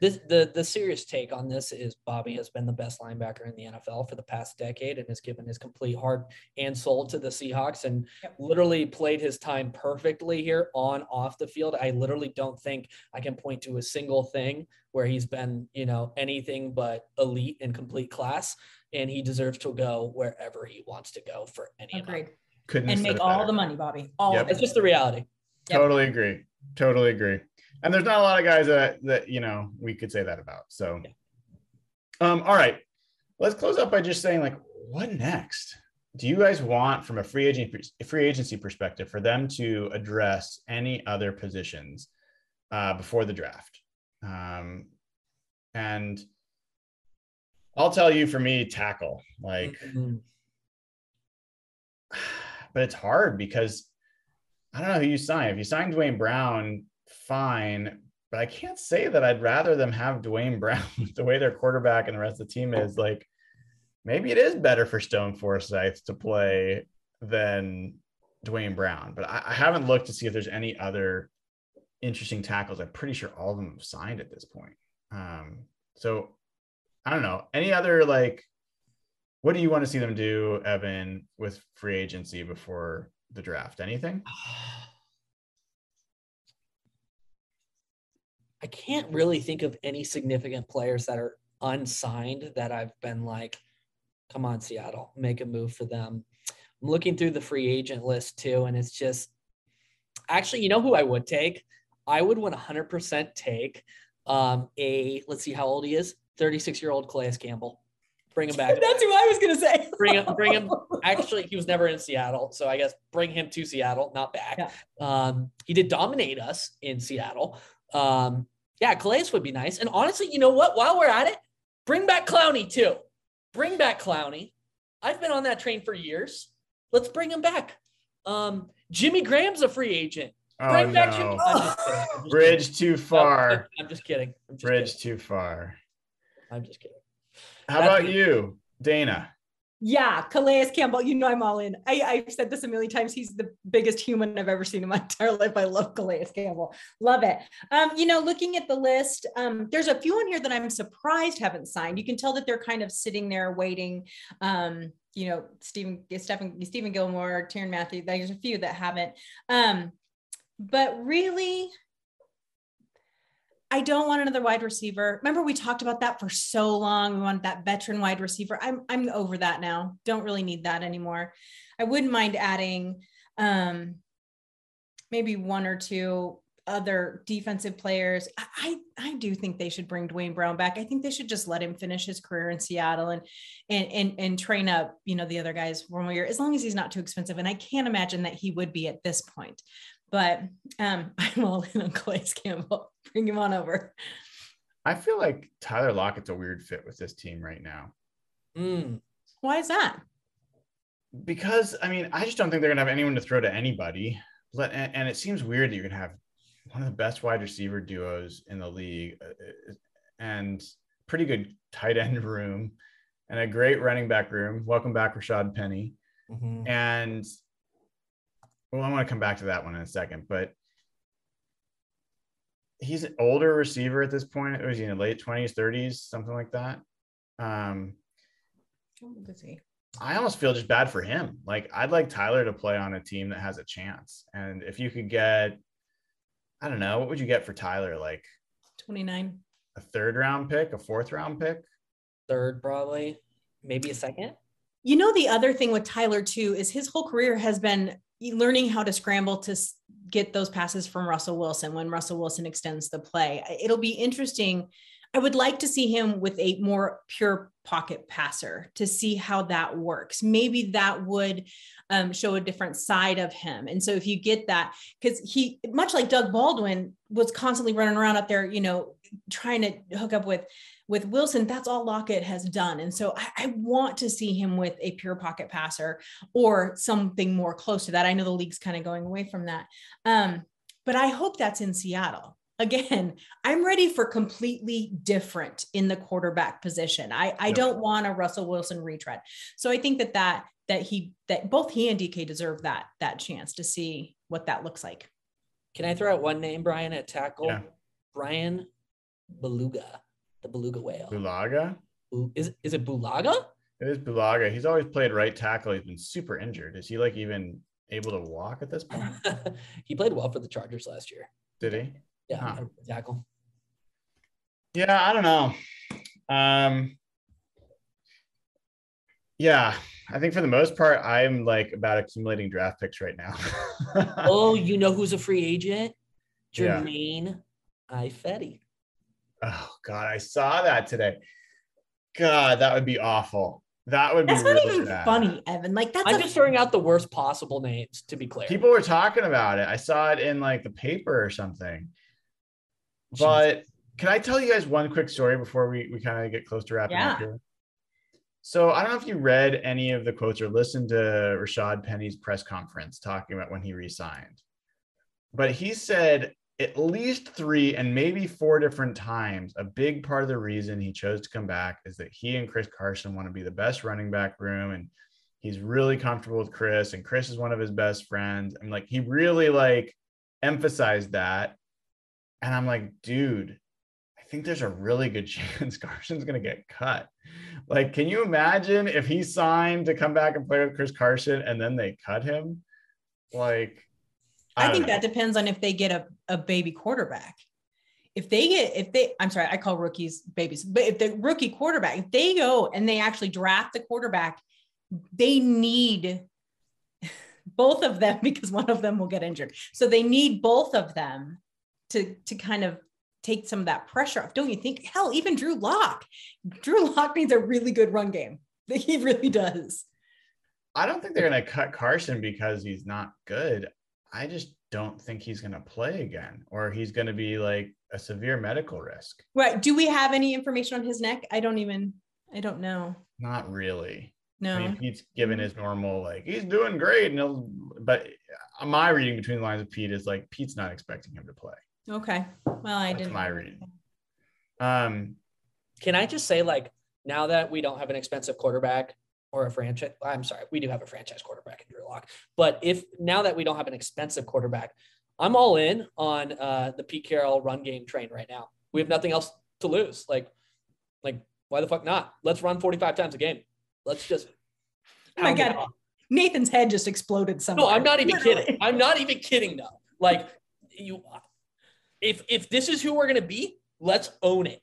This the the serious take on this is Bobby has been the best linebacker in the NFL for the past decade and has given his complete heart and soul to the Seahawks and Yep. literally played his time perfectly here on off the field. I literally don't think I can point to a single thing where he's been, you know, anything but elite and complete class and he deserves to go wherever he wants to go for any amount. Agreed. couldn't And make all better. the money, Bobby. All Yep. of It's just the reality. Yep. Totally agree. Totally agree. And there's not a lot of guys that that you know we could say that about. So, um, all right, let's close up by just saying like, what next? Do you guys want, from a free agent free agency perspective, for them to address any other positions uh, before the draft? Um, and I'll tell you, for me, tackle like Mhm. but it's hard because I don't know who you sign. If you sign Duane Brown, fine. But I can't say that I'd rather them have Duane Brown the way their quarterback and the rest of the team is. Like, maybe it is better for Stone Forsythe to play than Duane Brown. But I, I haven't looked to see if there's any other interesting tackles. I'm pretty sure all of them have signed at this point. Um, so I don't know. Any other like what do you want to see them do, Evan, with free agency before the draft? Anything? I can't really think of any significant players that are unsigned that I've been like, come on, Seattle, make a move for them. I'm looking through the free agent list too, and it's just actually, you know who I would take? I would 100% take um, a, let's see how old he is, 36 year old Calais Campbell. Bring him back. That's who I was going to say. Bring him, bring him. Actually, he was never in Seattle, so I guess bring him to Seattle, not back. Yeah. Um, he did dominate us in Seattle. Um, yeah, Calais would be nice. And honestly, you know what? While we're at it, bring back Clowney too. Bring back Clowney. I've been on that train for years. Let's bring him back. Um, Jimmy Graham's a free agent. Oh Bring back Jimmy. no. I'm just kidding. I'm just Bridge too far. I'm just kidding. I'm just Bridge kidding. too far. I'm just kidding. How That's- about you, Dana? Yeah, Calais Campbell. You know I'm all in. I, I've said this a million times. He's the biggest human I've ever seen in my entire life. I love Calais Campbell. Love it. Um, you know, looking at the list, um, there's a few on here that I'm surprised haven't signed. You can tell that they're kind of sitting there waiting. Um, you know, Stephen, Stephen, Stephen Gilmore, Tyrann Mathieu. There's a few that haven't. Um, but really, I don't want another wide receiver. Remember, we talked about that for so long. We want that veteran wide receiver. I'm I'm over that now. Don't really need that anymore. I wouldn't mind adding um, maybe one or two other defensive players. I I do think they should bring Duane Brown back. I think they should just let him finish his career in Seattle and and and and train up, you know, the other guys one more year, as long as he's not too expensive. And I can't imagine that he would be at this point. But um, I'm all in on Calais Campbell. Bring him on over. I feel like Tyler Lockett's a weird fit with this team right now. Mm. Why is that? Because I mean, I just don't think they're gonna have anyone to throw to anybody. Let and, and it seems weird that you're gonna have one of the best wide receiver duos in the league uh, uh, and pretty good tight end room and a great running back room. Welcome back, Rashad Penny. Mhm. And well, I want to come back to that one in a second, but he's an older receiver at this point. Was he in the late 20s, 30s, something like that? Um, I almost feel just bad for him. Like I'd like Tyler to play on a team that has a chance. And if you could get, I don't know, what would you get for Tyler? Like 29. a third round pick, a fourth round pick? Third, probably, maybe a second. You know, the other thing with Tyler too is his whole career has been learning how to scramble to get those passes from Russell Wilson when Russell Wilson extends the play. It'll be interesting. I would like to see him with a more pure pocket passer to see how that works. Maybe that would um, show a different side of him. And so if you get that, because he, much like Doug Baldwin, was constantly running around up there, you know, trying to hook up with with Wilson, that's all Lockett has done. And so I, I, want to see him with a pure pocket passer or something more close to that. I know the league's kind of going away from that. Um, but I hope that's in Seattle. Again, I'm ready for completely different in the quarterback position. I, I Yep. don't want a Russell Wilson retread. So I think that that that he that both he and DK deserve that that chance to see what that looks like. Can I throw out one name, Brian, at tackle? Yeah. Brian Beluga, the beluga whale. Bulaga? Is is it Bulaga? It is Bulaga. He's always played right tackle. He's been super injured. Is he like even able to walk at this point? he played well for the Chargers last year. Did he? Yeah, Huh. tackle. Yeah, I don't know. Um, yeah, I think for the most part, I'm like about accumulating draft picks right now. Oh, you know who's a free agent? Yeah. Germain Ifedi. Oh God, I saw that today. God, that would be awful. That would be That's not really even bad. funny, Evan. Like that's I'm a just throwing out the worst possible names, to be clear. People were talking about it. I saw it in like the paper or something. But can I tell you guys one quick story before we, we kind of get close to wrapping up here? So I don't know if you read any of the quotes or listened to Rashad Penny's press conference talking about when he resigned. But he said at least three and maybe four different times, a big part of the reason he chose to come back is that he and Chris Carson want to be the best running back room. And he's really comfortable with Chris, and Chris is one of his best friends. And like he really like emphasized that. And I'm like, dude, I think there's a really good chance Carson's going to get cut. Like, can you imagine if he signed to come back and play with Chris Carson and then they cut him? Like, I, don't think know. that depends on if they get a, a baby quarterback. If they get, if they, I'm sorry, I call rookies babies, but if the rookie quarterback, if they go and they actually draft the quarterback, they need both of them because one of them will get injured. So they need both of them to, to kind of take some of that pressure off. Don't you think? Hell, even Drew Lock, Drew Lock needs a really good run game. He really does. I don't think they're going to cut Carson because he's not good. I just don't think he's going to play again or he's going to be like a severe medical risk. Right. Do we have any information on his neck? I don't even, I don't know. Not really. No. I mean, Pete's given his normal, like, he's doing great. And he'll, but my reading between the lines of Pete is like, Pete's not expecting him to play. Okay. Well, I That's didn't. my reading. Um, Can I just say, like, now that we don't have an expensive quarterback or a franchise, I'm sorry, we do have a franchise quarterback in Drew Lock. But if now that we don't have an expensive quarterback, I'm all in on uh, the Pete Carroll run game train right now. We have nothing else to lose. Like, like why the fuck not? Let's run 45 times a game. Let's just. Oh my God. Nathan's head just exploded somewhere. No, I'm not even Literally. kidding. I'm not even kidding though. Like you, if if this is who we're gonna be, let's own it.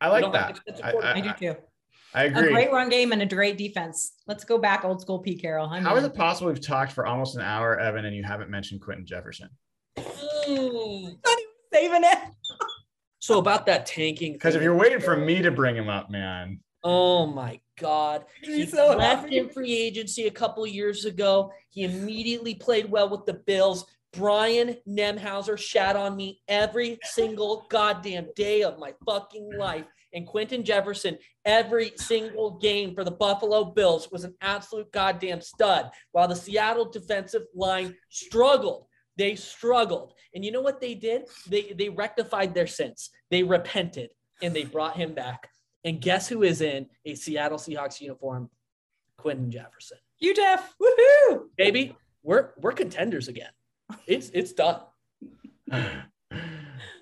I like that. expensive I. I do too. I A agree. A great run game and a great defense. Let's go back old school Pete Carroll. I'm How is in. it possible we've talked for almost an hour, Evan, and you haven't mentioned Quinton Jefferson? Mm. saving it? So about that tanking. Because if you're waiting for me to bring him up, man, Oh my God. He He's so left happy. in free agency a couple years ago. He immediately played well with the Bills. Brian Nemhauser shat on me every single goddamn day of my fucking life. And Quinton Jefferson, every single game for the Buffalo Bills was an absolute goddamn stud, while the Seattle defensive line struggled. They struggled. And you know what they did? They they rectified their sins. They repented and they brought him back. And guess who is in a Seattle Seahawks uniform? Quinton Jefferson. You Jeff. Woohoo! Baby, we're we're contenders again. It's it's done.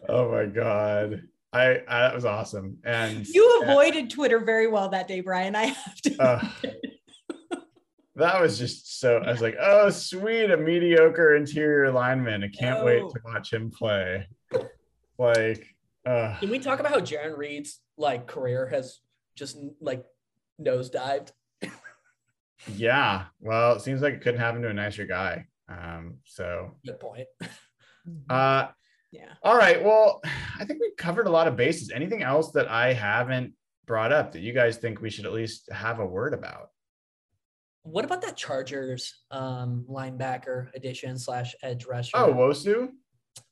oh my god, I, I that was awesome, and You avoided Twitter very well that day, Brian. I have to. uh, that was just so. I was like, oh sweet, a mediocre interior lineman. I can't wait to watch him play. Like, uh, Can we talk about how Jarran Reed's like career has just like nosedived? yeah. Well, it seems like it couldn't happen to a nicer guy. Um, so Good point. uh yeah. All right. Well, I think we've covered a lot of bases. Anything else that I haven't brought up that you guys think we should at least have a word about? What about that Chargers um, linebacker edition slash edge rusher? Oh, Nwosu?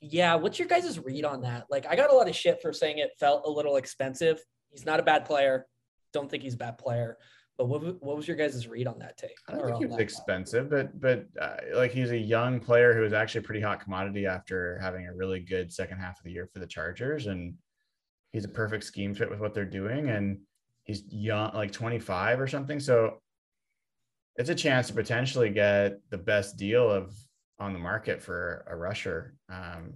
Yeah, what's your guys' read on that? Like, I got a lot of shit for saying it felt a little expensive. He's not a bad player. Don't think he's a bad player. But what, what was your guys' read on that take? I don't think he was expensive, but but uh, like he's a young player who was actually a pretty hot commodity after having a really good second half of the year for the Chargers, and he's a perfect scheme fit with what they're doing, and he's young, like 25 or something. So it's a chance to potentially get the best deal of on the market for a rusher. Um,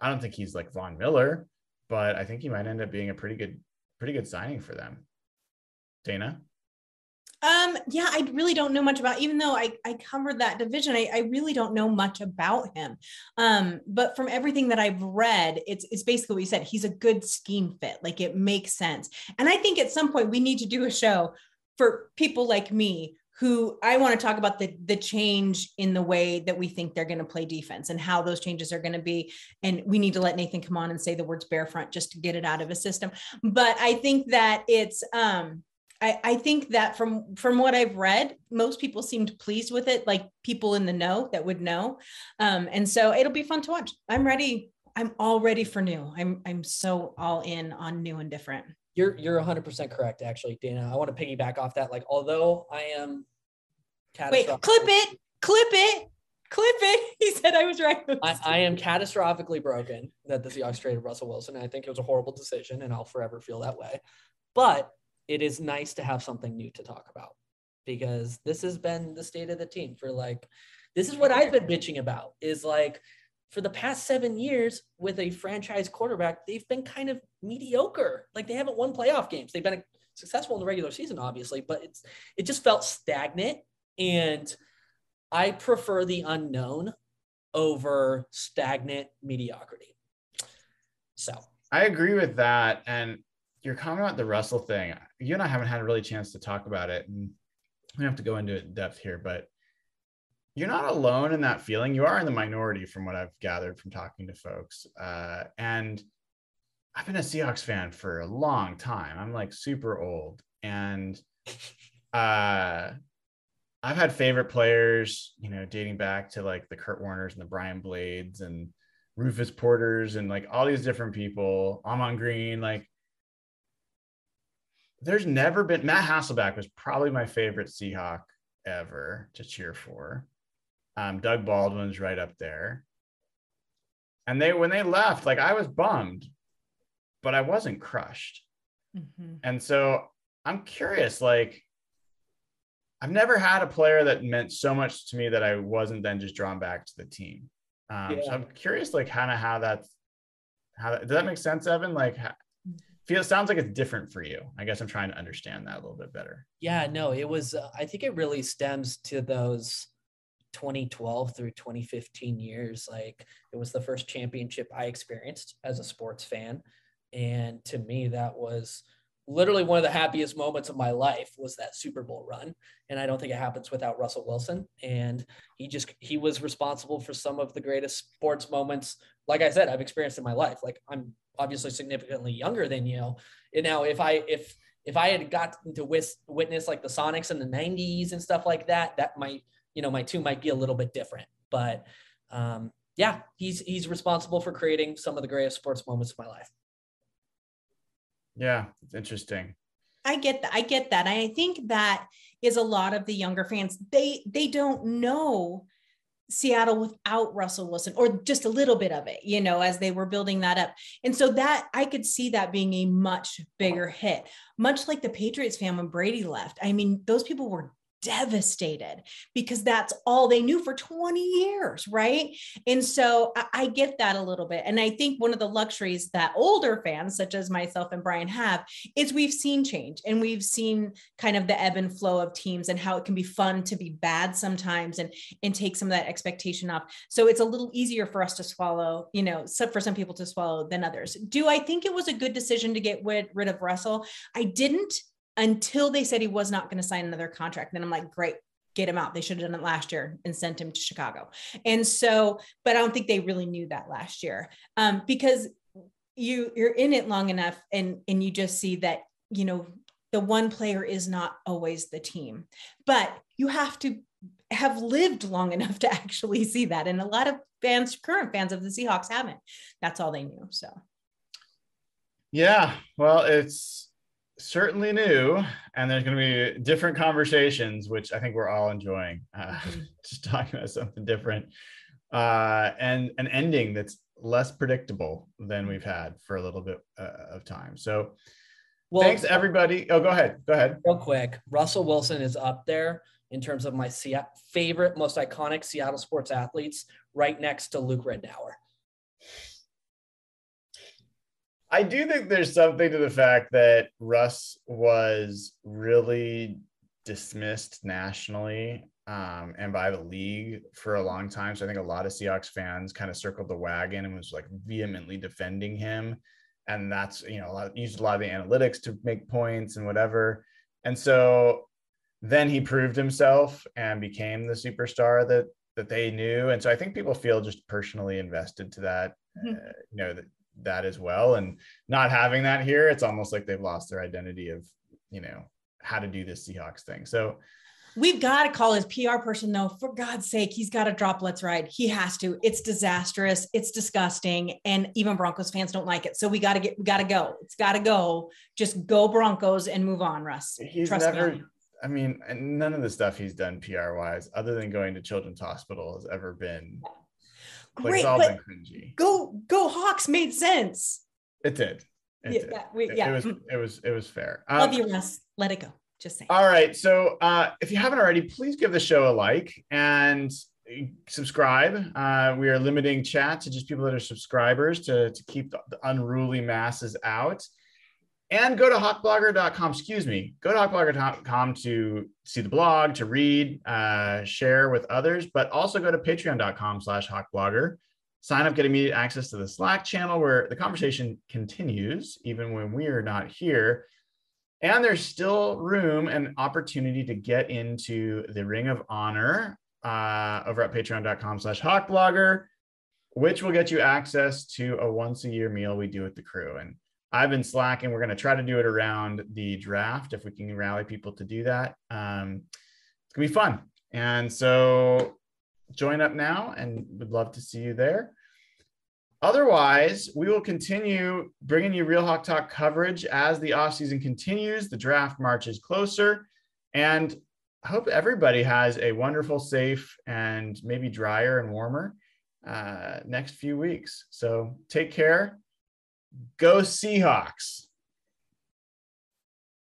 I don't think he's like Von Miller, but I think he might end up being a pretty good, pretty good signing for them. Dana. Um, yeah, I really don't know much about, even though I, I covered that division, I, I really don't know much about him. Um, but from everything that I've read, it's it's basically what you said. He's a good scheme fit, like it makes sense. And I think at some point we need to do a show for people like me who I want to talk about the the change in the way that we think they're going to play defense and how those changes are going to be. And we need to let Nathan come on and say the words bear front just to get it out of his system. But I think that it's um I, I think that from from what I've read, most people seemed pleased with it, like people in the know that would know. Um, and so it'll be fun to watch. I'm ready. I'm all ready for new. I'm I'm so all in on new and different. You're you're 100% correct, actually, Dana. I want to piggyback off that. Like, although I am Wait, clip it, clip it, clip it. He said I was right. I, I am catastrophically broken that the Seahawks traded Russell Wilson. I think it was a horrible decision, and I'll forever feel that way. But it is nice to have something new to talk about because this has been the state of the team for like, this is what I've been bitching about is like, for the past seven years with a franchise quarterback, they've been kind of mediocre. Like they haven't won playoff games. They've been successful in the regular season, obviously, but it's it just felt stagnant. And I prefer the unknown over stagnant mediocrity. So I agree with that. And your comment about the Russell thing, you and I haven't had a really chance to talk about it. And we have to go into it in depth here, but you're not alone in that feeling. You are in the minority from what I've gathered from talking to folks. Uh, and I've been a Seahawks fan for a long time. I'm like super old. And uh, I've had favorite players, you know, dating back to like the Curt Warners and the Brian Blades and Rufus Porters and like all these different people. Ahman Green, like there's never been Matt Hasselbeck was probably my favorite Seahawk ever to cheer for. Um, Doug Baldwin's right up there. And they when they left, like I was bummed, but I wasn't crushed. Mhm. And so I'm curious, like I've never had a player that meant so much to me that I wasn't then just drawn back to the team. Um, So I'm curious, like kind of how that's how that, does that make sense, Evan? Like, how, feel sounds like it's different for you. I guess I'm trying to understand that a little bit better. yeah, no, it was. Uh, I think it really stems to those 2012 through 2015 years. Like it was the first championship I experienced as a sports fan. And to me, that was literally one of the happiest moments of my life was that Super Bowl run. And I don't think it happens without Russell Wilson. And he just, he was responsible for some of the greatest sports moments. Like I said, I've experienced in my life. Like I'm obviously significantly younger than you. And now if I, if, if I had gotten to wis- witness like the Sonics in the 90s and stuff like that, that might, you know, my two might be a little bit different. But um, yeah, he's he's responsible for creating some of the greatest sports moments of my life. Yeah, it's interesting. I get that. I get that. I think that is a lot of the younger fans. They they don't know Seattle without Russell Wilson or just a little bit of it, you know, as they were building that up. And so that I could see that being a much bigger hit, much like the Patriots fan when Brady left. I mean, those people were devastated because that's all they knew for 20 years, right? And so I, I, get that a little bit. And I think one of the luxuries that older fans, such as myself and Brian, have is we've seen change and we've seen kind of the ebb and flow of teams and how it can be fun to be bad sometimes and and take some of that expectation off. So it's a little easier for us to swallow, you know, for some people to swallow than others. Do I think it was a good decision to get rid, rid of Russell? I didn't until they said he was not going to sign another contract. Then I'm like, great, get him out. They should have done it last year and sent him to Chicago. And so, but I don't think they really knew that last year um, because you you're in it long enough and and you just see that you know the one player is not always the team, but you have to have lived long enough to actually see that. And a lot of fans, current fans of the Seahawks, haven't. That's all they knew. So. Yeah, well, it's certainly new and there's going to be different conversations which i think we're all enjoying uh, mm-hmm. just talking about something different. Uh, and an ending that's less predictable than we've had for a little bit uh, of time. So well, thanks everybody. Oh go ahead go ahead. Real quick russell wilson is up there in terms of my favorite most iconic seattle sports athletes right next to luke rindauer I do think there's something to the fact that Russ was really dismissed nationally um, and by the league for a long time. So I think a lot of Seahawks fans kind of circled the wagon and was like vehemently defending him. And that's, you know, a lot, used a lot of the analytics to make points and whatever. And so then he proved himself and became the superstar that that they knew. And so I think people feel just personally invested to that, mm-hmm. uh, you know, that that as well. And not having that here, it's almost like they've lost their identity of, you know, how to do this Seahawks thing. So we've got to call his PR person though. For God's sake, he's got to drop Let's Ride. He has to. It's disastrous. It's disgusting, and even Broncos fans don't like it. So we got to get. We got to go. It's got to go. Just go Broncos and move on, Russ. He's Trust never. Me I mean, none of the stuff he's done PR wise, other than going to Children's Hospital, has ever been Great, but go go Hawks made sense. It did. It yeah, did. Yeah, we, yeah. It, it, was it was it was fair. Love um, you, Russ. Let it go. Just saying. All right. So uh, if you haven't already, please give the show a like and subscribe. Uh, we are limiting chat to just people that are subscribers to, to keep the unruly masses out and go to hawkblogger.com excuse me go to hawkblogger.com to see the blog to read uh, share with others but also go to patreon.com slash hawkblogger sign up get immediate access to the slack channel where the conversation continues even when we are not here. And there's still room and opportunity to get into the ring of honor uh, over at patreon.com slash hawkblogger which will get you access to a once a year meal we do with the crew. And I've been slacking. We're going to try to do it around the draft if we can rally people to do that. Um, it's going to be fun. And so join up now and we'd love to see you there. Otherwise, we will continue bringing you Real Hawk Talk coverage as the offseason continues, the draft marches closer, and I hope everybody has a wonderful, safe, and maybe drier and warmer uh, next few weeks. So take care Go Seahawks.